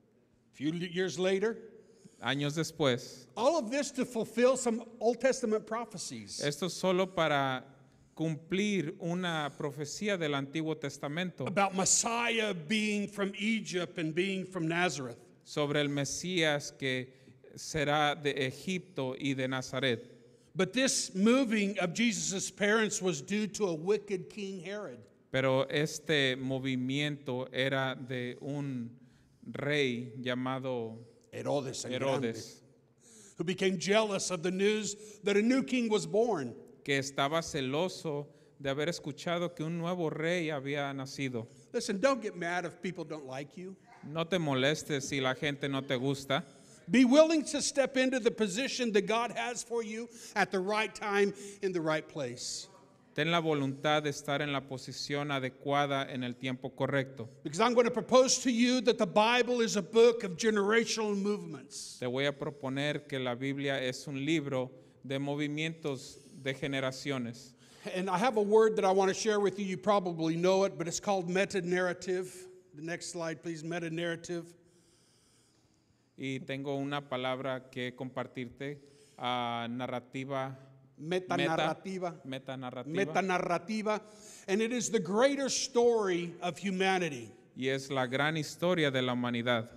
A few years later, Años después, all of this to fulfill some Old Testament prophecies. esto solo para cumplir una profecía del Antiguo Testamento about Messiah being from Egypt and being from Nazareth. sobre el Mesías que será de Egipto y de Nazaret. But this moving of Jesus' parents was due to a wicked King Herod. Pero este movimiento era de un rey llamado Herodes, Grande, Herodes, who became jealous of the news that a new king was born. Que estaba celoso de haber escuchado que un nuevo rey había nacido. Listen, don't get mad if people don't like you. No te molestes si la gente no te gusta. Be willing to step into the position that God has for you at the right time in the right place. Ten la voluntad de estar en la posición adecuada en el tiempo correcto. Because I'm going to propose to you that the Bible is a book of generational movements. Te voy a proponer que la Biblia es un libro de movimientos de generaciones. And I have a word that I want to share with you. You probably know it, but it's called meta narrative. The next slide, please. Meta narrative. Y tengo una palabra que compartirte, ah, narrativa. Meta narrativa. Meta narrativa. Meta narrativa. And it is the greater story of humanity. y es la gran historia de la humanidad.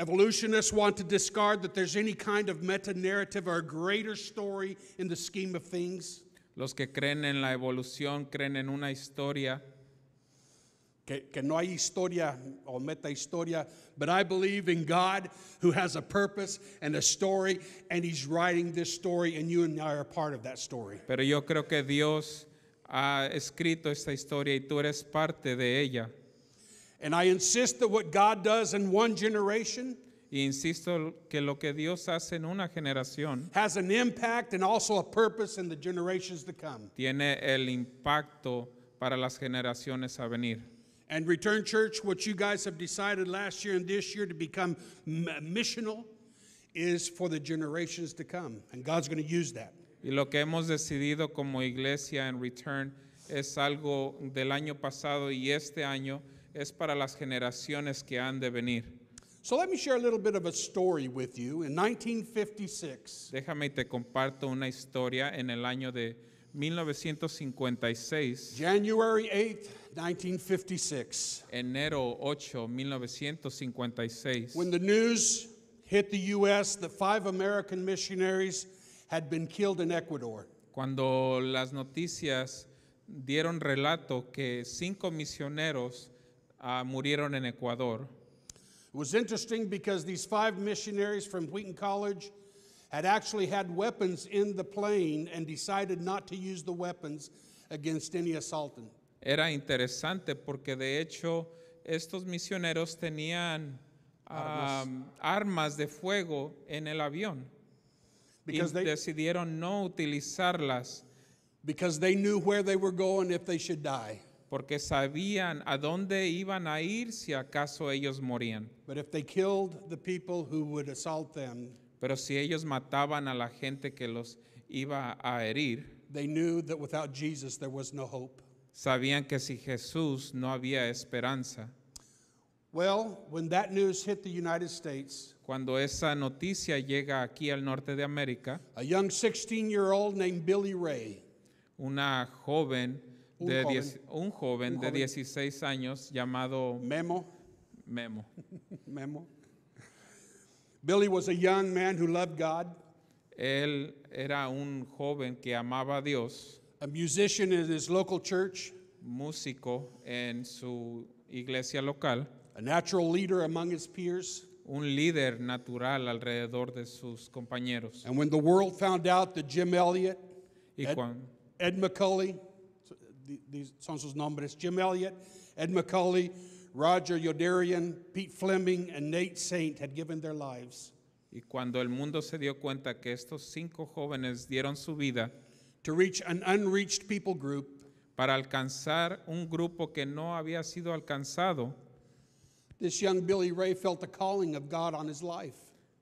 Evolutionists want to discard that there's any kind of meta narrative or greater story in the scheme of things. Los que creen en la evolución creen en una historia, Que, que no hay historia o meta historia, but I believe in God who has a purpose and a story, and He's writing this story, and you and I are part of that story. pero yo creo que Dios ha escrito esta historia y tú eres parte de ella. And I insist that what God does in one generation Y insisto que lo que Dios hace en una generación has an impact and also a purpose in the generations to come. tiene el impacto para las generaciones a venir. And Return Church, what you guys have decided last year and this year to become m- missional is for the generations to come. And God's going to use that. Y lo que hemos decidido como iglesia en Return es algo del año pasado y este año es para las generaciones que han de venir. So let me share a little bit of a story with you. In 1956, Déjame y te comparto una historia en el año de 1956, January 8th, 1956, enero 8, 1956, when the news hit the U.S. that five American missionaries had been killed in Ecuador. cuando las noticias dieron relato que cinco misioneros ah, murieron en Ecuador. It was interesting because these five missionaries from Wheaton College had actually had weapons in the plane and decided not to use the weapons against any assaultant. Era interesante porque de hecho estos misioneros tenían ah, armas de fuego en el avión y they, decidieron no utilizarlas because they knew where they were going if they should die. Porque sabían a dónde iban a ir si acaso ellos morían. But if they killed the people who would assault them, Pero si ellos mataban a la gente que los iba a herir, they knew that without Jesus there was no hope. sabían que si Jesús no había esperanza. Well, when that news hit the United States, Cuando esa noticia llega aquí al norte de América, a young 16 year old named Billy Ray, una joven Un de joven. diez- un joven Un de joven. 16 años llamado Memo, Memo. Memo. Billy was a young man who loved God, Él era un joven que amaba a Dios, a musician in his local church, músico en su iglesia local, a natural leader among his peers. un líder natural alrededor de sus compañeros. And when the world found out that Jim Elliot, Ed- Ed McCulley, these son sus nombres, Jim Elliot, Ed McCulley, Roger Yodarian, Pete Fleming, and Nate Saint had given their lives y cuando el mundo se dio cuenta que estos cinco jóvenes dieron su vida to reach an unreached people group, para alcanzar un grupo que no había sido alcanzado, this young Billy Ray felt the calling of God on his life.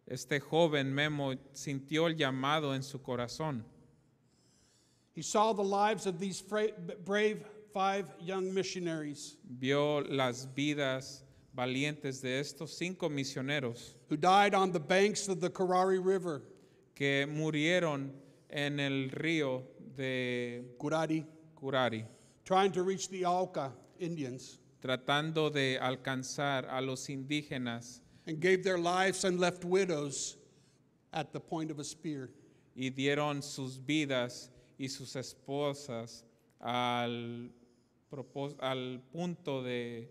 este joven Memo sintió el llamado en su corazón. He saw the lives of these brave five young missionaries. Vio las vidas valientes de estos cinco misioneros who died on the banks of the Karari River, que murieron en el río de Kurari, trying to reach the Auca Indians, tratando de alcanzar a los indígenas and gave their lives and left widows at the point of a spear. y dieron sus vidas y sus esposas al, al punto de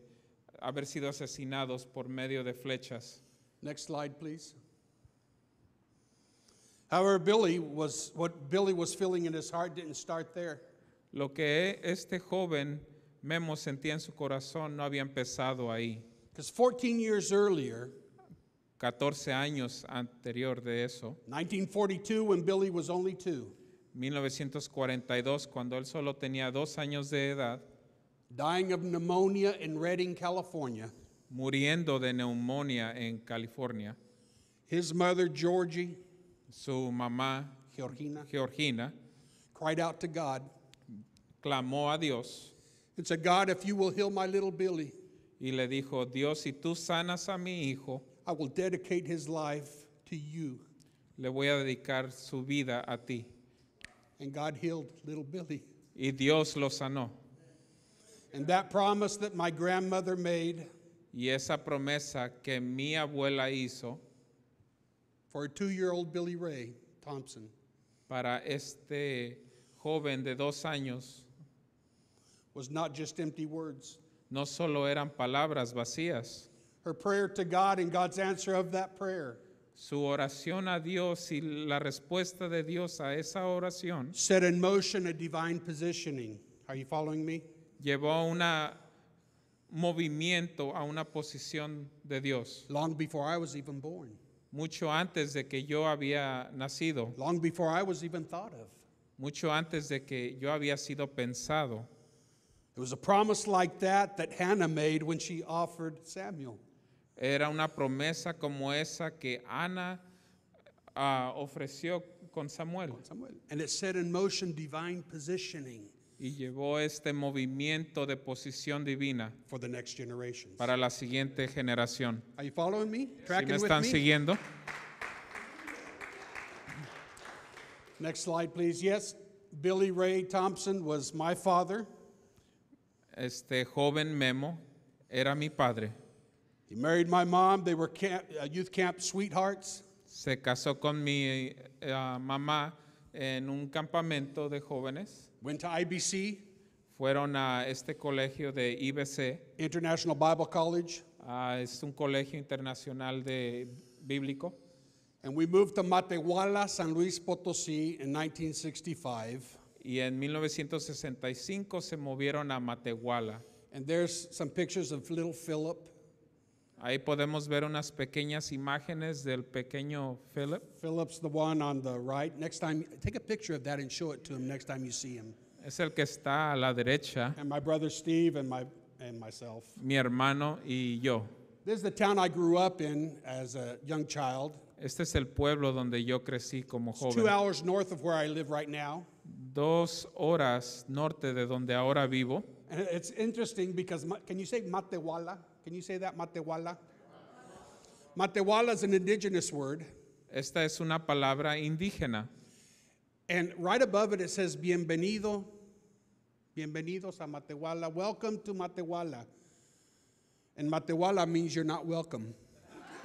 haber sido asesinados por medio de flechas. Next slide, please. However, Billy was what Billy was feeling in his heart didn't start there. Lo que este joven Memo sentía en su corazón no había empezado ahí. Because 14 years earlier, 14 años anterior de eso, 1942, when Billy was only two, 1942, cuando él solo tenía dos años de edad, dying of pneumonia in Redding, California, muriendo de neumonía en California, his mother, Georgie, su mamá, Georgina, Georgina, cried out to God clamó a Dios and said, God, if you will heal my little Billy, y le dijo, Dios, si tú sanas a mi hijo, I will dedicate his life to you. le voy a dedicar su vida a ti. And God healed little Billy. Y Dios lo sanó. And that promise that my grandmother made Y esa promesa que mi abuela hizo for a two year old Billy Ray Thompson para este joven de dos años was not just empty words. no solo eran palabras vacías, Her prayer to God and God's answer of that prayer su oración a Dios y la respuesta de Dios a esa oración set in motion a divine positioning. Are you following me? llevó a un movimiento, a una posición de Dios, Long before I was even born, mucho antes de que yo había nacido, long before I was even thought of. mucho antes de que yo había sido pensado. It was a promise like that that Hannah made when she offered Samuel. Era una promesa como esa que Ana ah, ofreció con Samuel. Samuel. And it set in motion divine positioning y llevó este movimiento de posición divina for the next generations. para la siguiente generación. Are you following me? ¿Sí Tracking me with están me? siguiendo? Next slide, please. Yes, Billy Ray Thompson was my father. Este joven Memo era mi padre. He married my mom. They were camp, uh, youth camp sweethearts. Se casó con mi eh, mamá en un campamento de jóvenes. Went to IBC, Fueron a este colegio de IBC, International Bible College, ah, es un colegio internacional de bíblico. and we moved to Matehuala, San Luis Potosí in 1965. Y en 1965 se movieron a Matehuala. And there's some pictures of little Philip. Ahí podemos ver unas pequeñas imágenes del pequeño Philip. Philip's the one on the right. Next time, take a picture of that and show it to him next time you see him. Es el que está a la derecha, And my brother Steve and, my, and myself. mi hermano y yo. This is the town I grew up in as a young child. Este es el pueblo donde yo crecí como It's two joven. hours north of where I live right now. Dos horas norte de donde ahora vivo. And it's interesting because, can you say Matehuala? Can you say that, Matehuala? Matehuala is an indigenous word. Esta es una palabra indígena. And right above it, it says, Bienvenido. Bienvenidos a Matehuala. Welcome to Matehuala. And Matehuala means you're not welcome.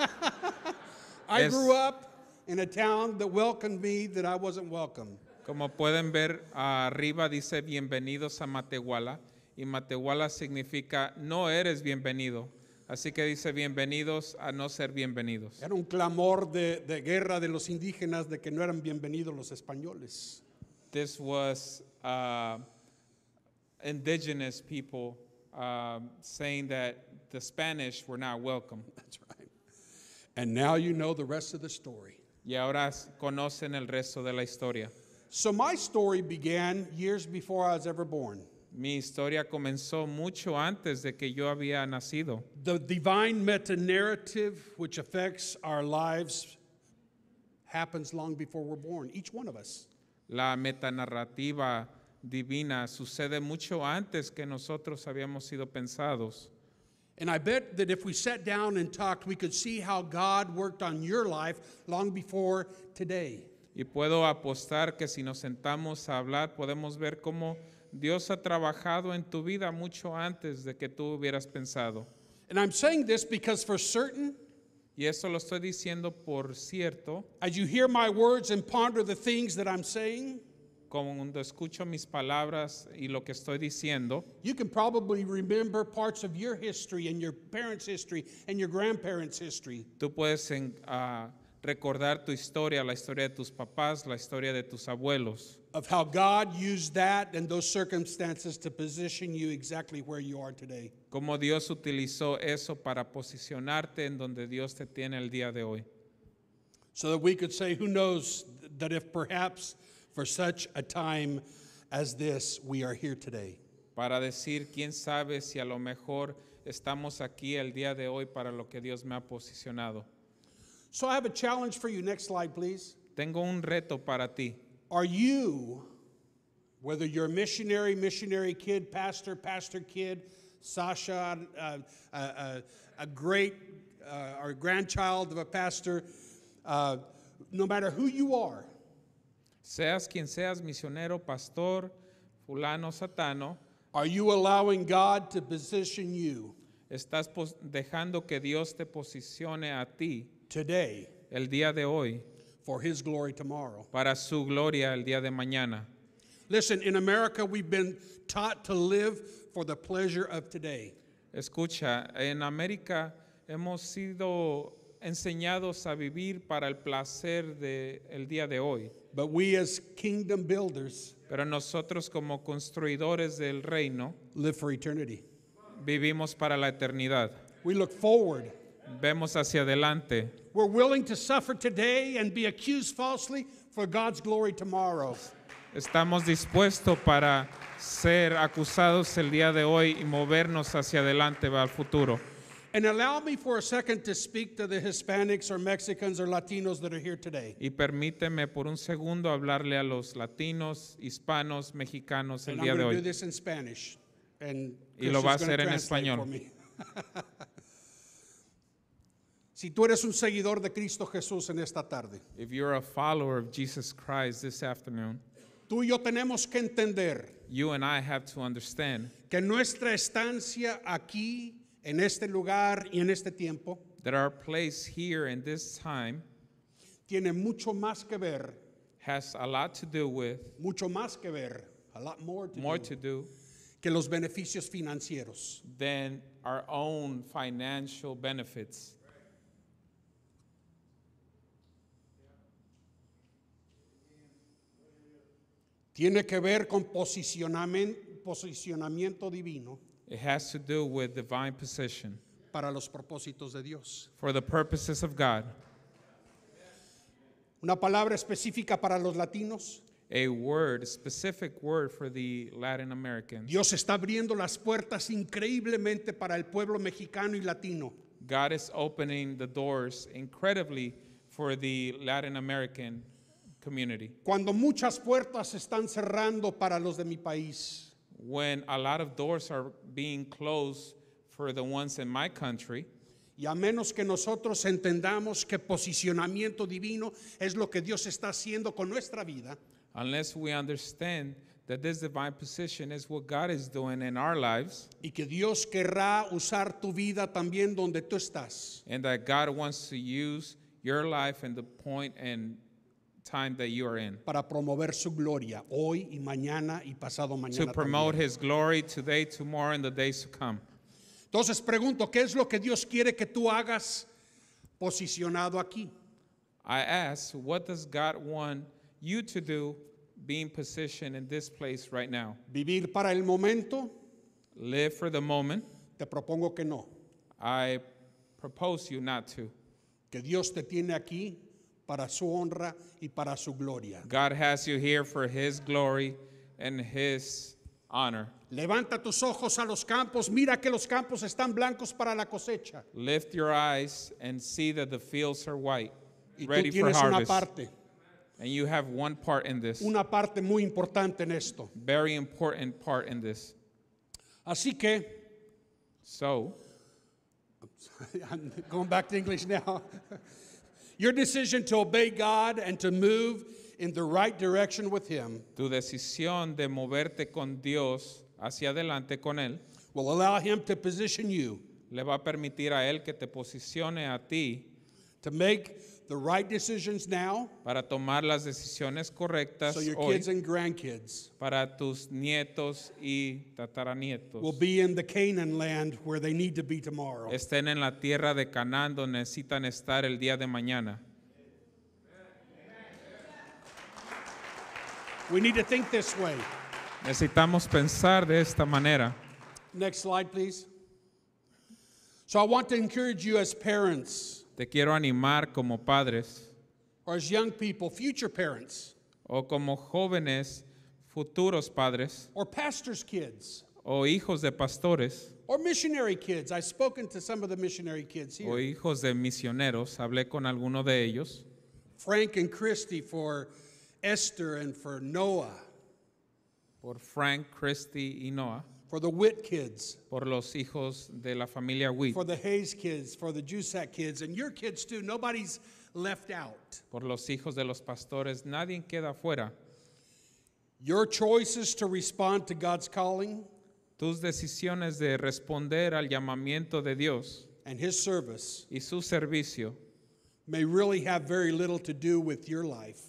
I Es- grew up in a town that welcomed me that I wasn't welcome. Como pueden ver, arriba dice bienvenidos a Matehuala y Matehuala significa no eres bienvenido. Así que dice bienvenidos a no ser bienvenidos. Era un clamor de, de guerra de los indígenas de que no eran bienvenidos los españoles. This was uh, indigenous people um, saying that the Spanish were not welcome. That's right. And now you know the rest of the story. Y ahora conocen el resto de la historia. So my story began years before I was ever born. Mi historia comenzó mucho antes de que yo había nacido. The divine meta narrative, which affects our lives, happens long before we're born, each one of us. La metanarrativa divina sucede mucho antes que nosotros habíamos sido pensados. And I bet that if we sat down and talked, we could see how God worked on your life long before today. Y puedo apostar que si nos sentamos a hablar podemos ver cómo Dios ha trabajado en tu vida mucho antes de que tú hubieras pensado. And I'm saying this because for certain, Y eso lo estoy diciendo por cierto, as you hear my words and ponder the things that I'm saying, como cuando escucho mis palabras y lo que estoy diciendo, you can probably remember parts of your history and your parents' history and your grandparents' history. tú puedes en- ah, recordar tu historia, la historia de tus papás, la historia de tus abuelos, of how God used that and those circumstances to position you exactly where you are today. cómo Dios utilizó eso para posicionarte en donde Dios te tiene el día de hoy. So that we could say, who knows that if perhaps for such a time as this, we are here today. Para decir, quién sabe si a lo mejor estamos aquí el día de hoy para lo que Dios me ha posicionado. So I have a challenge for you. Next slide, please. Tengo un reto para ti. Are you, whether you're a missionary, missionary kid, pastor, pastor kid, Sasha, uh, uh, uh, a great uh, or grandchild of a pastor, uh, no matter who you are, Seas quien seas, misionero, pastor, fulano, satano, are you allowing God to position you estás dejando que Dios te posicione a ti today el día de hoy for His glory tomorrow? para su gloria el día de mañana. Listen, in America, we've been taught to live for the pleasure of today. Escucha, en América hemos sido enseñados a vivir para el placer del día de hoy, But we, as kingdom builders, pero nosotros como construidores del reino live for eternity. vivimos para la eternidad. We look forward. Vemos hacia adelante. We're willing to suffer today and be accused falsely for God's glory tomorrow. Estamos dispuestos para ser acusados el día de hoy y movernos hacia adelante va al futuro. And allow me for a second to speak to the Hispanics or Mexicans or Latinos that are here today. Y permíteme por un segundo hablarle a los latinos, hispanos, mexicanos el And I'm día de going to do hoy. this in Spanish. And Y lo va a hacer en español. si tú eres un seguidor de Cristo Jesús en esta tarde, If you're a follower of Jesus Christ this afternoon, tú y yo tenemos que entender you and I have to understand que nuestra estancia aquí, en este lugar y en este tiempo, that our place here in this time tiene mucho más que ver, has a lot to do with, mucho más que ver, a lot more to more do, to do que los beneficios financieros. than our own financial benefits. Tiene que ver con posicionamiento divino It has to do with divine position para los propósitos de Dios. for the purposes of God. Una palabra específica para los latinos. A word, a specific word for the Latin Americans. Dios está abriendo las puertas increíblemente para el pueblo mexicano y latino. God is opening the doors incredibly for the Latin American community. Cuando muchas puertas se están cerrando para los de mi país, When a lot of doors are being closed for the ones in my country, y a menos que nosotros entendamos que posicionamiento divino es lo que Dios está haciendo con nuestra vida, unless we understand that this divine position is what God is doing in our lives y que Dios querrá usar tu vida también donde tú estás. and that God wants to use your life and the point and time that you are in para promover su gloria hoy y mañana y pasado mañana. to promote también. his glory today, tomorrow, and the days to come. Entonces pregunto, ¿qué es lo que Dios quiere que tú hagas posicionado aquí? I ask, what does God want you to do being positioned in this place right now? ¿Vivir para el momento? Live for the moment? Te propongo que no, I propose you not to. que Dios te tiene aquí para su honra y para su gloria. God has you here for his glory and his honor. Levanta tus ojos a los campos, mira que los campos están blancos para la cosecha. Lift your eyes and see that the fields are white, Y tú ready for tienes una harvest. parte, And you have one part in this, una parte muy importante en esto. very important part in this. Así que, So, I'm going back to English now. Your decision to obey God and to move in the right direction with Him. Tu decisión de moverte con Dios hacia adelante con Él will allow Him to position you le va a permitir a Él que te posicione a ti to make the right decisions now para tomar las decisiones correctas so your hoy kids and grandkids para tus nietos y tataranietos. will be in the Canaan land where they need to be tomorrow. estén en la tierra de Canaán donde necesitan estar el día de mañana. We need to think this way. Necesitamos pensar de esta manera. Next slide, please. So I want to encourage you as parents Te quiero animar como padres or as young people, future parents, o como jóvenes futuros padres or pastors' kids, o hijos de pastores or missionary kids. I've spoken to some of the missionary kids o here. hijos de misioneros. Hablé con alguno de ellos. Frank and Christy for Esther and for Noah, Por Frank, Christy y Noah. For the Witt kids, Por los hijos de la familia Witt. for the Hayes kids, for the Jusac kids, and your kids too. Nobody's left out. Por los hijos de los pastores. Nadie queda afuera. Your choices to respond to God's calling Tus decisiones de responder al llamamiento de Dios and His service y su servicio may really have very little to do with your life.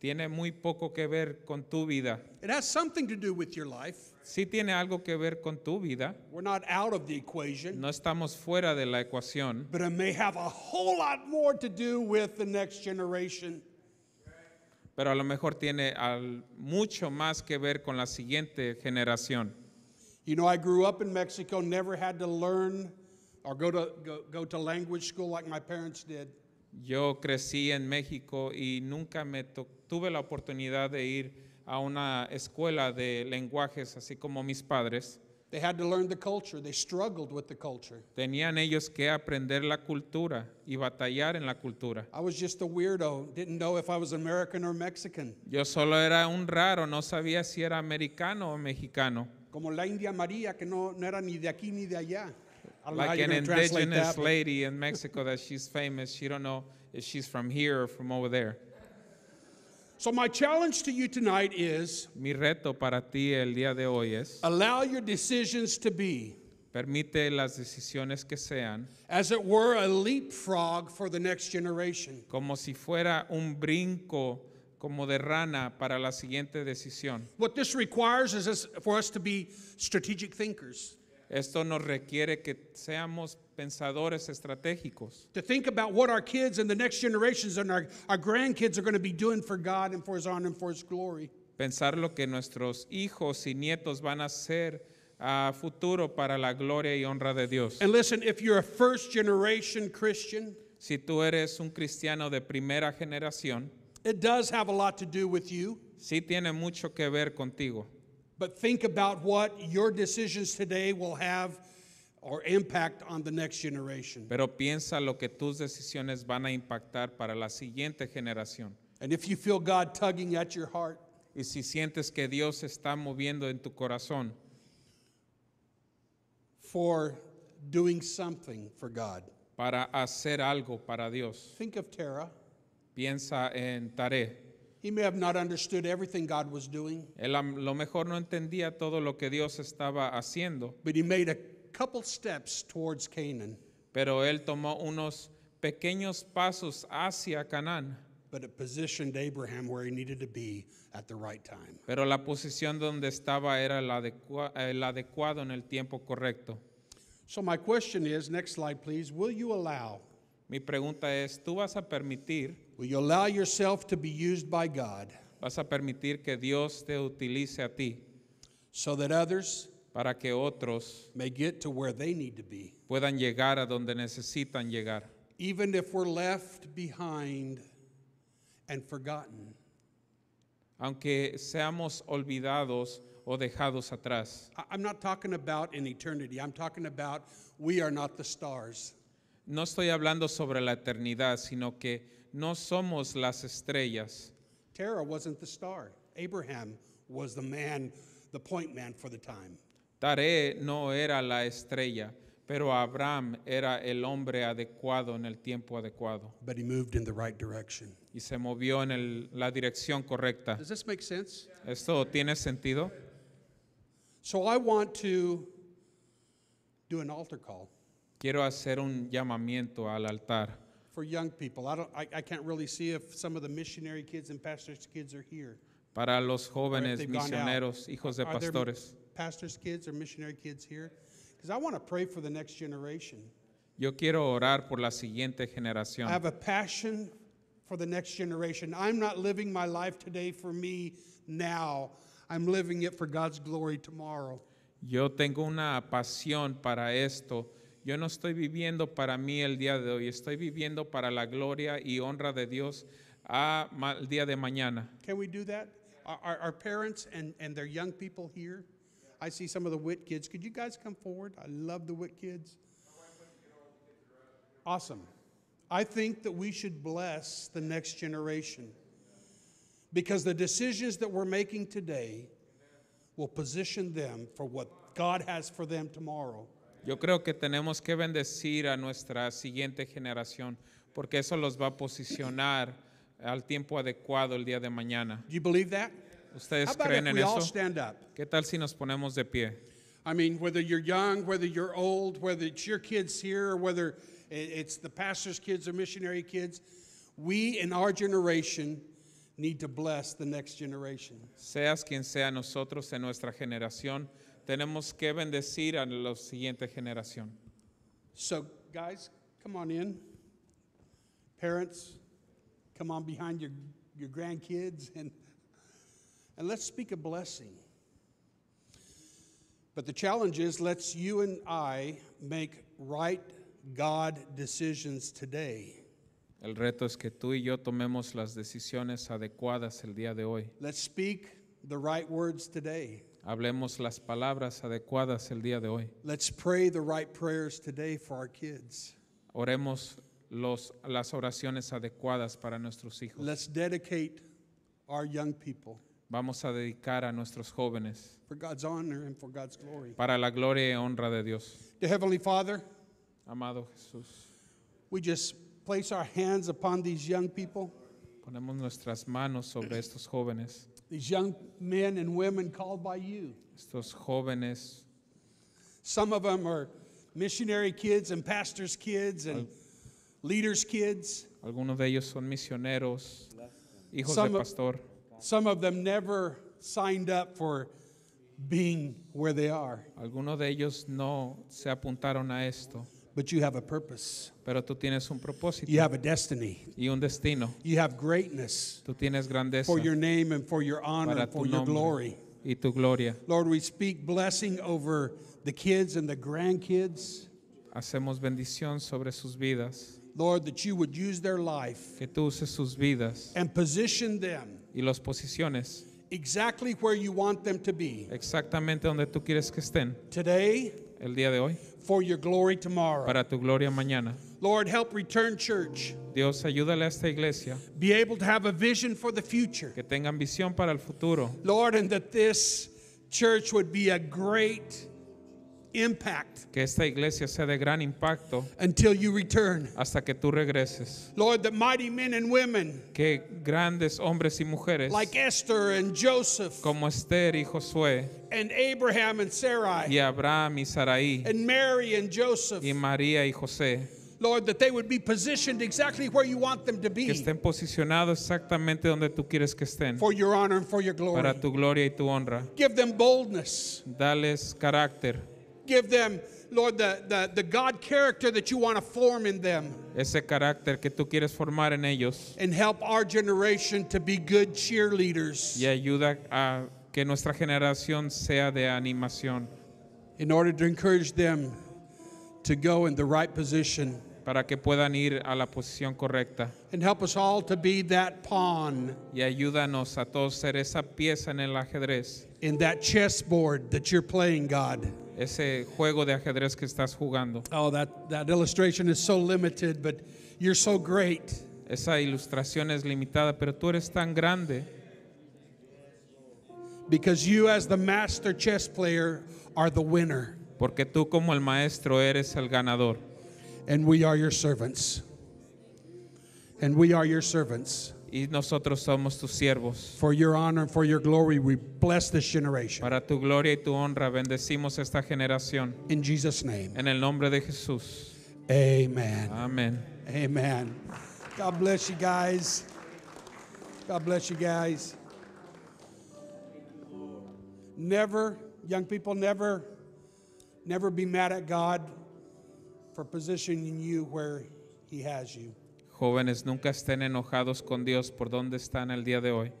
tiene muy poco que ver con tu vida. It has something to do with your life. Sí tiene algo que ver con tu vida. We're not out of the equation, No estamos fuera de la ecuación, but it may have a whole lot more to do with the next generation. pero a lo mejor tiene al- mucho más que ver con la siguiente generación. You know, I grew up in Mexico, never had to learn or go to, go, go to language school like my parents did. Yo crecí en México y nunca me to- tuve la oportunidad de ir a una escuela de lenguajes así como mis padres. They had to learn the culture. They struggled with the culture. Tenían ellos que aprender la cultura y batallar en la cultura. I was just a weirdo, didn't know if I was American or Mexican. Yo solo era un raro, no sabía si era americano o mexicano. Como la India María, que no, no era ni de aquí ni de allá. Like an indigenous that, lady in Mexico that she's famous. She don't know if she's from here or from over there. So my challenge to you tonight is Mi reto para ti el día de hoy es, allow your decisions to be, permite las decisiones que sean as it were, a leapfrog for the next generation. como si fuera un brinco como de rana para la siguiente decisión. What this requires is us, for us to be strategic thinkers, Esto nos requiere que seamos pensadores estratégicos, to think about what our kids and the next generations and our, our grandkids are going to be doing for God and for His honor and for His glory. pensar lo que nuestros hijos y nietos van a hacer a futuro para la gloria y honra de Dios. And listen, if you're a first generation Christian, Si tú eres un cristiano de primera generación, it does have a lot to do with you. sí tiene mucho que ver contigo. But think about what your decisions today will have or impact on the next generation. Pero piensa lo que tus decisiones van a impactar para la siguiente generación. And if you feel God tugging at your heart, Y si sientes que Dios está moviendo en tu corazón for doing something for God. para hacer algo para Dios, Think of Terah. piensa en Taré. He may have not understood everything God was doing, Él a lo mejor no entendía todo lo que Dios estaba haciendo, but he made a couple steps towards Canaan. pero él tomó unos pequeños pasos hacia Canaán. But it positioned Abraham where he needed to be at the right time. Pero la posición donde estaba era adecua- el adecuado en el tiempo correcto. So, my question is next slide, please. Will you allow? Mi pregunta es, ¿tú vas a permitir, Will you allow yourself to be used by God vas a permitir que Dios te utilice a ti so that others para que otros may get to where they need to be? puedan llegar a donde necesitan llegar? Even if we're left behind and forgotten. Aunque seamos olvidados o dejados atrás. I'm not talking about an eternity, I'm talking about we are not the stars. No estoy hablando sobre la eternidad, sino que no somos las estrellas. Terah wasn't the star, Abraham was the man, the point man for the time. Taré no era la estrella, pero Abraham era el hombre adecuado en el tiempo adecuado But he moved in the right direction. y se movió en el- la dirección correcta. Does this make sense? ¿Esto tiene sentido? So I want to do an altar call Quiero hacer un llamamiento al altar for young people. I, don't, I, I can't really see if some of the missionary kids and pastors' kids are here. para los jóvenes they've gone out. misioneros, hijos de Are there pastores. pastors' kids or missionary kids here? Because I want to pray for the next generation. Yo quiero orar por la siguiente I generación. have a passion for the next generation. I'm not living my life today for me now. I'm living it for God's glory tomorrow. Yo tengo una pasión para esto. Yo no estoy viviendo para mí el día de hoy, estoy viviendo para la gloria y honra de Dios a ma- día de mañana. Can we do that? Our, are parents and, and their young people here? I see some of the WIT kids. Could you guys come forward? I love the WIT kids. Awesome. I think that we should bless the next generation because the decisions that we're making today will position them for what God has for them tomorrow. Yo creo que tenemos que bendecir a nuestra siguiente generación porque eso los va a posicionar al tiempo adecuado el día de mañana. Do you believe that? ¿Ustedes creen en eso? ¿Qué tal si nos ponemos de pie? I mean, whether you're young, whether you're old, whether it's your kids here, or whether it's the pastor's kids or missionary kids, we in our generation need to bless the next generation. Seas quien sea nosotros en nuestra generación, tenemos que bendecir a la siguiente generación. So, guys, come on in. Parents, come on behind your, your grandkids and, and let's speak a blessing. But the challenge is let's you and I make right God decisions today. El reto es que tú y yo tomemos las decisiones adecuadas el día de hoy. Let's speak the right words today. Hablemos las palabras adecuadas el día de hoy. Let's pray the right prayers today for our kids. Oremos los, las oraciones adecuadas para nuestros hijos. Let's dedicate our young people Vamos a dedicar a nuestros jóvenes for God's honor and for God's glory. para la gloria y honra de Dios. Dear Heavenly Father, Amado Jesús, we just place our hands upon these young people, ponemos nuestras manos sobre estos jóvenes, these young men and women called by you. estos jóvenes Some of them are missionary kids and pastors' kids and leaders' kids. Algunos de ellos son misioneros, hijos Some de of- pastor. Some of them never signed up for being where they are, Algunos de ellos no se apuntaron a esto, but you have a purpose. pero tú tienes un propósito You have a destiny. y un destino. You have greatness Tú tienes grandeza for your name and for your honor and for your glory. y tu gloria. Lord, we speak blessing over the kids and the grandkids. Hacemos bendición sobre sus vidas, Lord, that you would use their life que tú uses sus vidas and position them y los posiciones exactly where you want them to be exactamente donde tú quieres que estén today el día de hoy, for your glory tomorrow. para tu gloria mañana. Lord, help Return Church Dios, ayúdale a esta iglesia be able to have a vision for the future. que tengan visión para el futuro, Lord, and that this church would be a great impact que esta iglesia sea de gran impacto until you return. hasta que tú regreses. Lord, that mighty men and women Que grandes hombres y mujeres like Esther and Joseph como Esther y Josué and Abraham and Sarai y Abraham y Saraí and Mary and Joseph, y María y José, Lord, that they would be positioned exactly where you want them to be. que estén posicionados exactamente donde tú quieres que estén, for your honor and for your glory. para tu gloria y tu honra. Give them boldness. Dales carácter, Give them, Lord, the, the, the God character that you want to form in them. ese carácter que tú quieres formar en ellos And help our generation to be good cheerleaders y ayuda a que nuestra generación sea de animación in order to encourage them to go in the right position. para que puedan ir a la posición correcta And help us all to be that pawn y ayúdanos a todos ser esa pieza en el ajedrez, in that chessboard that you're playing, God. Ese juego de ajedrez que estás jugando. Oh, that, that illustration is so limited, but you're so great. Esa ilustración es limitada, pero tú eres tan grande Because you, as the master chess player, are the winner, porque tú como el maestro eres el ganador and we are your servants. And we are your servants. Y nosotros somos tus siervos. For your honor and for your glory, we bless this generation. Para tu gloria y tu honra bendecimos esta generación. In Jesus' name, En el nombre de Jesús. amen. Amén. Amen. God bless you guys. God bless you guys. Never, young people, never, never be mad at God for positioning you where He has you. Jóvenes, nunca estén enojados con Dios por dónde están el día de hoy.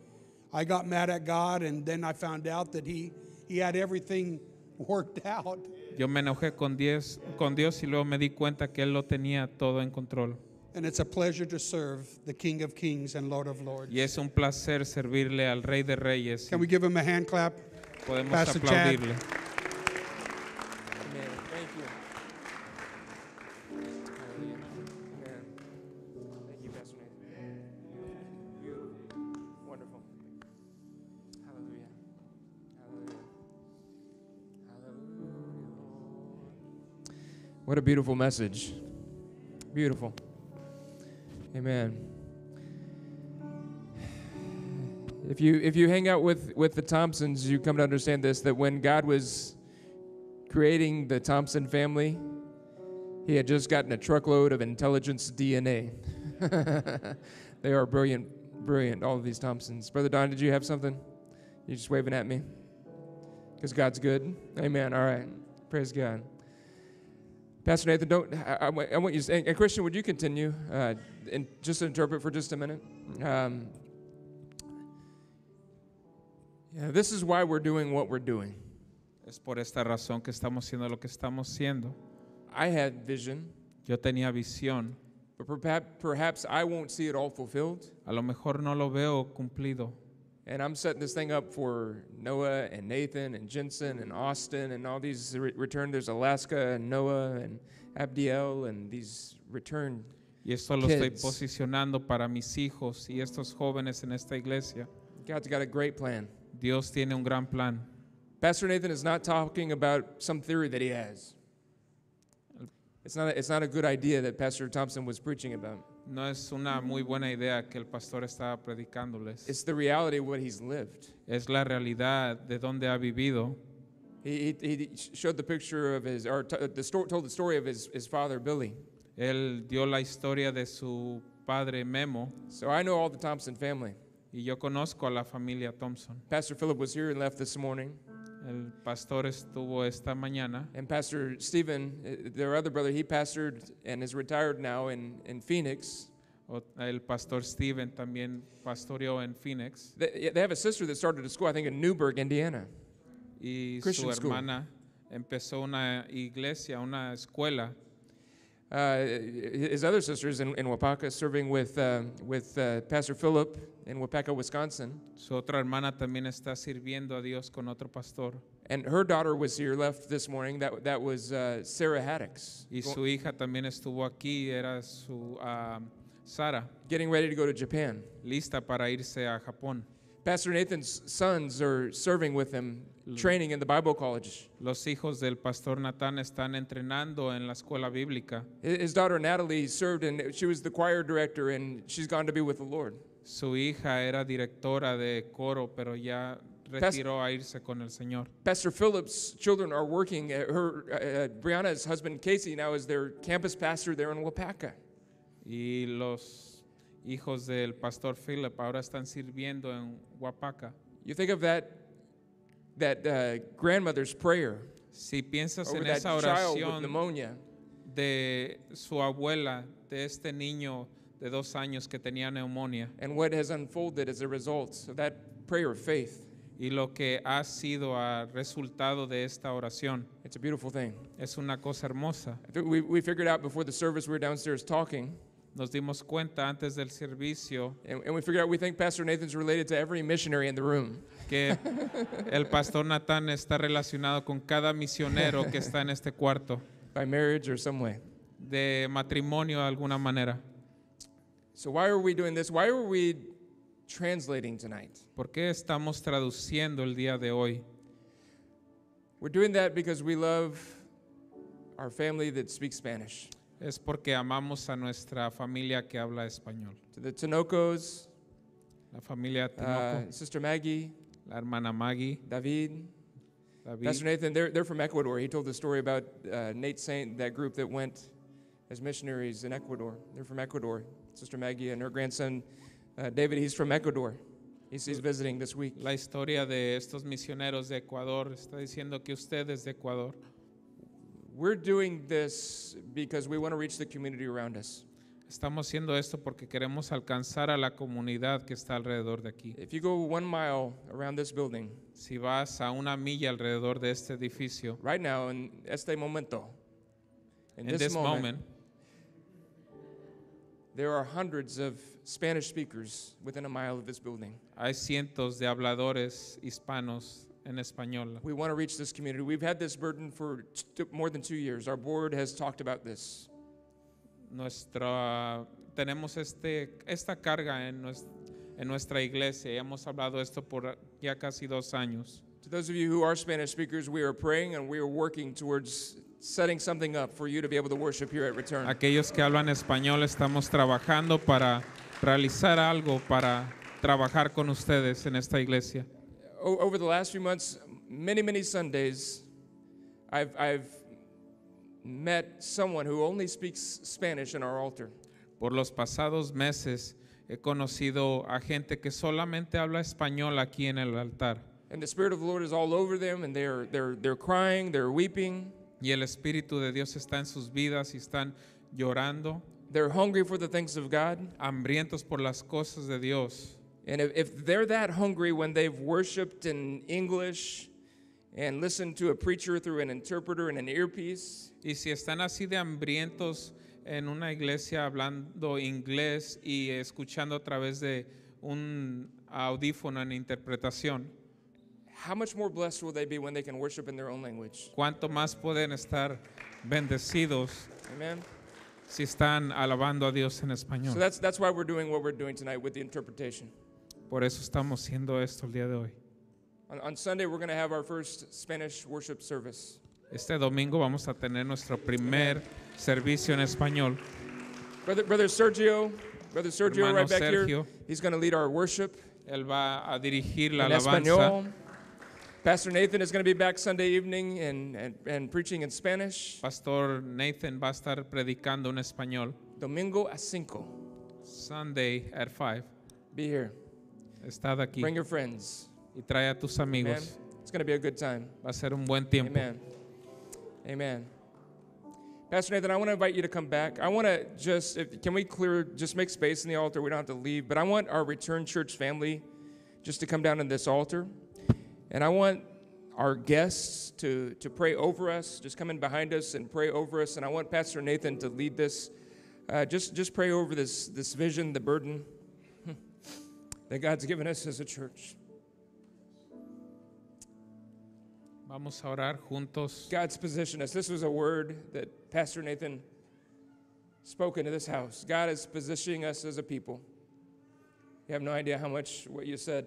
I got mad at God, and then I found out that He He had everything worked out. Yo me enojé con Dios, con Dios y luego me di cuenta que Él lo tenía todo en control. And it's a pleasure to serve the King of Kings and Lord of Lords. Y es un placer servirle al Rey de Reyes. Can we give Him a hand clap? Podemos Pastor aplaudirle. What a beautiful message. Beautiful. Amen. If you if you hang out with with the Thompsons, you come to understand this that when God was creating the Thompson family, he had just gotten a truckload of intelligence DNA. they are brilliant, brilliant, all of these Thompsons. Brother Don, did you have something? You're just waving at me? Because God's good. Amen. All right. Praise God. Pastor Nathan, don't. I, I want- you to say, and Christian, would you continue uh, and just interpret for just a minute? Um, yeah, this is why we're doing what we're doing. Es por esta razón que estamos haciendo lo que estamos haciendo. I had vision, Yo tenía visión. but perhaps, perhaps I won't see it all fulfilled. A lo mejor no lo veo cumplido. And I'm setting this thing up for Noah and Nathan and Jensen and Austin and all these re- return. There's Alaska and Noah and Abdiel and these return. Y esto lo estoy posicionando para mis hijos y estos jóvenes en esta iglesia. God's got a great plan. Dios tiene un gran plan. Pastor Nathan is not talking about some theory that he has. It's not a, it's not a good idea that Pastor Thompson was preaching about. No es una muy buena idea que el pastor estaba predicándoles. It's the reality of what he's lived. Es la realidad de donde ha vivido. He, he, he showed the picture of his, or t- the sto- told the story of his, his father, Billy. Él dio la historia de su padre Memo So I know all the Thompson family. y yo conozco a la familia Thompson. Pastor Philip was here and left this morning. El pastor estuvo esta mañana And Pastor Stephen, uh, their other brother, he pastored and is retired now in, in Phoenix. O- El pastor Steven también pastoreó en Phoenix They, they have a sister that started a school, I think, in Newburgh, Indiana. y Christian su school. hermana empezó una iglesia, una escuela. Uh, his other sisters in, in Waupaca serving with, uh, with uh, Pastor Philip in Waupaca, Wisconsin. Su otra hermana también está sirviendo a Dios con otro pastor. And her daughter was here, left this morning. That, that was uh, Sarah Haddix, Y su hija también estuvo aquí, era su ah, Sara, getting ready to go to Japan. lista para irse a Japón. Pastor Nathan's sons are serving with him, training in the Bible college. Los hijos del pastor Natán están entrenando en la escuela bíblica. His daughter Natalie served, and she was the choir director, and she's gone to be with the Lord. Su hija era directora de coro, pero ya retiró a irse con el Señor. Pastor Phillips' children are working. Her uh, Brianna's husband Casey now is their campus pastor there in Waupaca. Y los hijos del pastor Philip ahora están sirviendo en Huapaca. You think of that that uh, grandmother's prayer Si piensas en esa oración de su abuela, de este niño de dos años que tenía neumonía, and what has unfolded as a result of that prayer of faith. y lo que ha sido a resultado de esta oración, It's a beautiful thing. es una cosa hermosa. We, we figured out before the service, we were downstairs talking, Nos dimos cuenta antes del servicio and, and we figured out we think Pastor Nathan's related to every missionary in the room. que el pastor Natán está relacionado con cada misionero que está en este cuarto, by marriage or some way. de matrimonio de alguna manera. So, why are we doing this? Why are we translating tonight? ¿Por qué estamos traduciendo el día de hoy? We're doing that because we love our family that speaks Spanish. Es porque amamos a nuestra familia que habla español. To the Tinocos, La familia uh, Tinoco, Sister Maggie, la hermana Maggie, David, David. Pastor Nathan, they're, they're from Ecuador. He told the story about uh, Nate Saint, that group that went as missionaries in Ecuador. They're from Ecuador. Sister Maggie and her grandson, uh, David, he's from Ecuador. He's, he's visiting this week. La historia de estos misioneros de Ecuador está diciendo que usted es de Ecuador. We're doing this because we want to reach the community around us. Estamos haciendo esto porque queremos alcanzar a la comunidad que está alrededor de aquí. If you go one mile around this building Si vas a una milla alrededor de este edificio, right now, in este momento, in en this, moment, there are hundreds of Spanish speakers within a mile of this building. hay cientos de habladores hispanos en español. We want to reach this community. We've had this burden for more than two years. Our board has talked about this. Nuestra, tenemos este, esta carga en, nues- en nuestra iglesia y hemos hablado esto por ya casi dos años. To those of you who are Spanish speakers, we are praying and we are working towards setting something up for you to be able to worship here at Return. Aquellos que hablan español estamos trabajando para realizar algo para trabajar con ustedes en esta iglesia. Over the last few months, many, many Sundays, I've, I've met someone who only speaks Spanish in our altar. Por los pasados meses he conocido a gente que solamente habla español aquí en el altar And the Spirit of the Lord is all over them, and they're, they're, they're crying, they're weeping, y el Espíritu de Dios está en sus vidas y están llorando, they're hungry for the things of God. hambrientos por las cosas de Dios. And if, if they're that hungry when they've worshiped in English and listened to a preacher through an interpreter and an earpiece, Y si están así de hambrientos en una iglesia hablando inglés y escuchando a través de un audífono en interpretación, how much more blessed will they be when they can worship in their own language? cuánto más pueden estar bendecidos Amen. si están alabando a Dios en So español. that's that's why we're doing what we're doing tonight with the interpretation. Por eso estamos haciendo esto el día de hoy. On, on Sunday, we're going to have our first Spanish worship service. Este domingo vamos a tener nuestro primer servicio en español. Brother, Brother Sergio, Brother Sergio, Hermano right back here, Sergio. he's going to lead our worship Él va a dirigir la alabanza. Pastor Nathan is going to be back Sunday evening and, and, and preaching in Spanish. Pastor Nathan va a estar predicando en español. Domingo a cinco. Sunday at 5. Be here. Estad aquí Bring your friends. y trae a tus Amen. It's going to be a good time. Va a ser un buen tiempo. Amen. Amen. Pastor Nathan, I want to invite you to come back. I want to just, if, can we clear, just make space in the altar? We don't have to leave, but I want our return church family just to come down in this altar. And I want our guests to, to pray over us, just come in behind us and pray over us. And I want Pastor Nathan to lead this. Uh, just, just pray over this, this vision, the burden that God's given us as a church. Vamos a orar juntos. God's positioned us. This was a word that Pastor Nathan spoke into this house. God is positioning us as a people. You have no idea how much what you said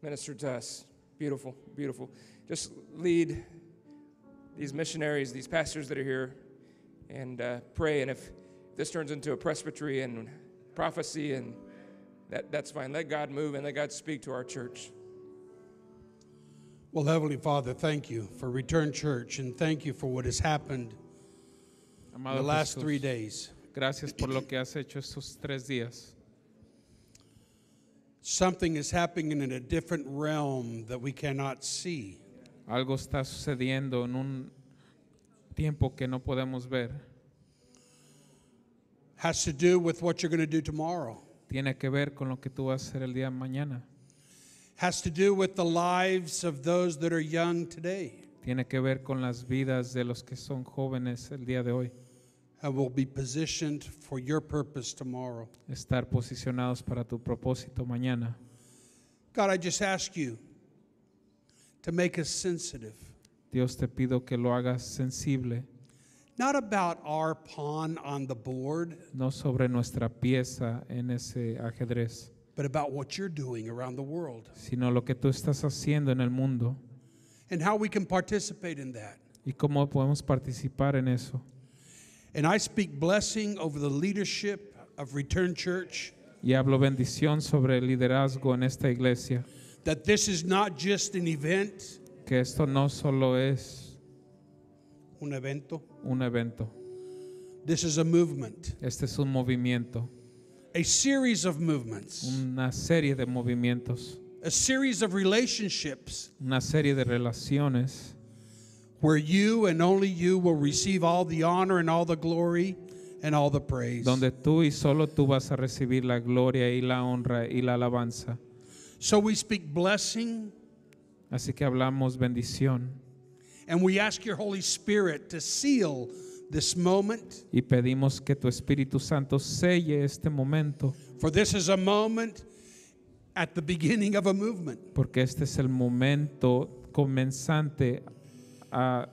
ministered to us. Beautiful, beautiful. Just lead these missionaries, these pastors that are here, and uh, pray. And if this turns into a presbytery and prophecy, and that, that's fine. Let God move and let God speak to our church. Well, Heavenly Father, thank you for Return Church and thank you for what has happened in the last Jesús, three days. gracias por lo que has hecho estos tres días. Something is happening in a different realm that we cannot see. Algo está sucediendo en un tiempo que no podemos ver. Has to do with what you're going to do tomorrow. Tiene que ver con lo que tú vas a hacer el día de mañana. Has to do with the lives of those that are young today Tiene que ver con las vidas de los que son jóvenes el día de hoy. and will be positioned for your purpose tomorrow. Estar posicionados para tu propósito mañana. God, I just ask you to make us sensitive, Dios te pido que lo hagas sensible, not about our pawn on the board, no sobre nuestra pieza en ese ajedrez, but about what you're doing around the world sino lo que tú estás haciendo en el mundo and how we can participate in that. y cómo podemos participar en eso. And I speak blessing over the leadership of Return Church Y hablo bendición sobre el liderazgo en esta iglesia, that this is not just an event, que esto no solo es un evento, un evento, this is a movement, este es un movimiento, a series of movements, una serie de movimientos, a series of relationships. Una serie de relaciones. Where you and only you will receive all the honor and all the glory and all the praise. donde tú y solo tú vas a recibir la gloria y la honra y la alabanza. So we speak blessing. Así que hablamos bendición and we ask your Holy Spirit to seal this moment, y pedimos que tu Espíritu Santo selle este momento, for this is a moment at the beginning of a movement. porque este es el momento comenzante a-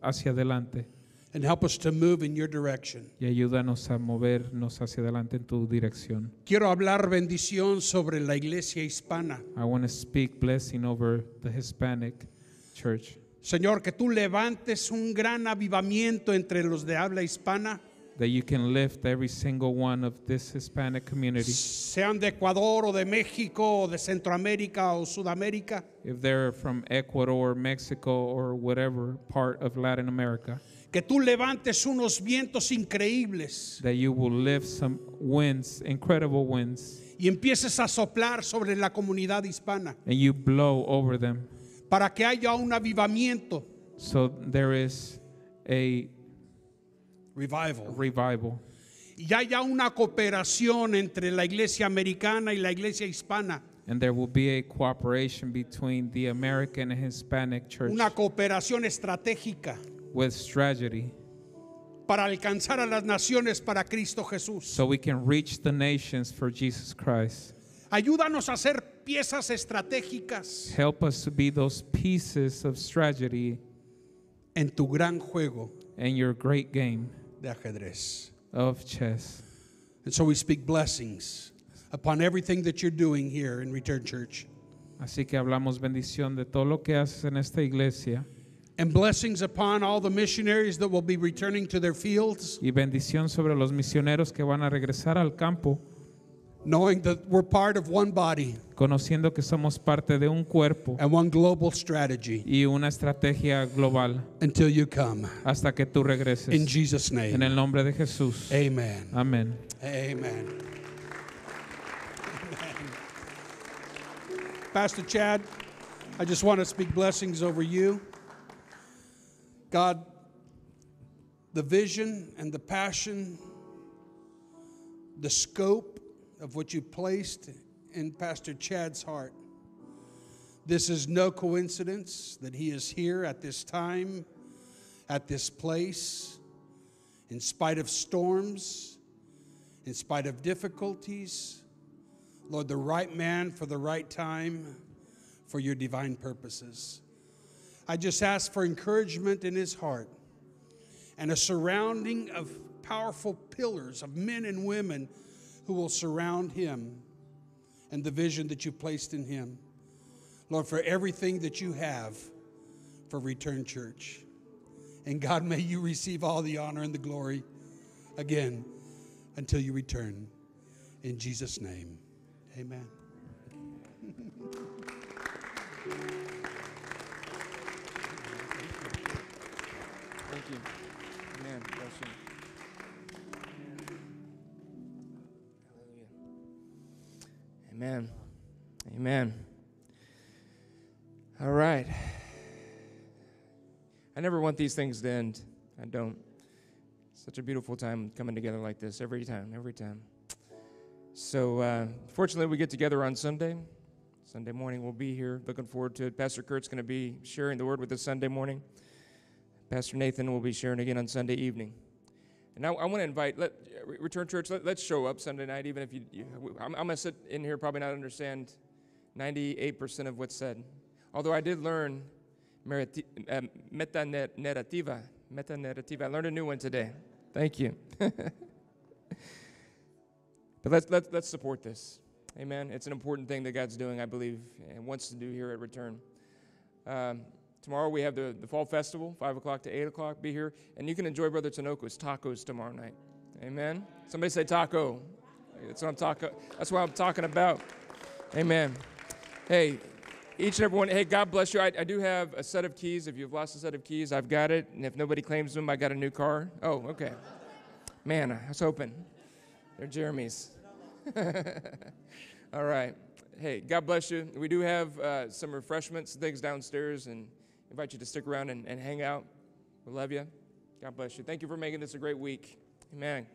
hacia adelante. And help us to move in your direction. y ayúdanos a movernos hacia adelante en tu dirección. Quiero hablar bendición sobre la iglesia hispana. I want to speak blessing over the Hispanic church. Señor, que tú levantes un gran avivamiento entre los de habla hispana, That you can lift every single one of this Hispanic community, sean de Ecuador o de México o de Centroamérica o Sudamérica, if they're from Ecuador, Mexico, or whatever part of Latin America, que tú levantes unos vientos increíbles. That you will lift some winds, incredible winds, y empieces a soplar sobre la comunidad hispana. And you blow over them. Para que haya un avivamiento, So there is a revival, revival, y haya una cooperación entre la iglesia americana y la iglesia hispana, and there will be a cooperation between the American and Hispanic church una cooperación estratégica with strategy. para alcanzar a las naciones para Cristo Jesús. so we can reach the nations for Jesus Christ. Ayúdanos a ser piezas estratégicas Help us to be those pieces of strategy en tu gran juego in your great game de ajedrez. of chess. And so we speak blessings upon everything that you're doing here in Return Church. Así que hablamos bendición de todo lo que haces en esta iglesia And blessings upon all the missionaries that will be returning to their fields, y bendición sobre los misioneros que van a regresar al campo, knowing that we're part of one body conociendo que somos parte de un cuerpo and one global strategy y una estrategia global until you come. hasta que tú regreses In. Jesus' En name. el nombre de Jesús. Amen. Amén. Amen. Pastor Chad, I just want to speak blessings over you. God, the vision and the passion, the scope of what you placed in Pastor Chad's heart. This is no coincidence that he is here at this time, at this place, in spite of storms, in spite of difficulties. Lord, the right man for the right time for your divine purposes. I just ask for encouragement in his heart and a surrounding of powerful pillars of men and women who will surround him and the vision that you placed in him. Lord, for everything that you have for Return Church. And God, may you receive all the honor and the glory again until you return. In Jesus' name, amen. Thank you. Amen. Bless you. Amen. Amen. All right. I never want these things to end. I don't. Such a beautiful time coming together like this every time, every time. So, uh, fortunately, we get together on Sunday. Sunday morning, we'll be here. Looking forward to it. Pastor Kurt's going to be sharing the word with us Sunday morning. Pastor Nathan will be sharing again on Sunday evening. And now I want to invite, let, Return Church, let, us show up Sunday night, even if you, you I'm, I'm going to sit in here, probably not understand 98% of what's said. Although I did learn meriti, uh, Meta narrativa. I learned a new one today. Thank you. but let's, let's, let's support this. Amen. It's an important thing that God's doing, I believe, and wants to do here at Return. Um, tomorrow we have the, the Fall Festival, 5 o'clock to 8 o'clock. Be here. And you can enjoy Brother Tinoco's tacos tomorrow night. Amen. Somebody say taco. That's what I'm talking That's what I'm talking about. Amen. Hey, each and every one, hey, God bless you. I, I do have a set of keys. If you've lost a set of keys, I've got it. And if nobody claims them, I got a new car. Oh, okay. Man, I was hoping. They're Jeremy's. All right. Hey, God bless you. We do have uh, some refreshments, and things downstairs, and invite you to stick around and, and hang out. We love you. God bless you. Thank you for making this a great week. Amen.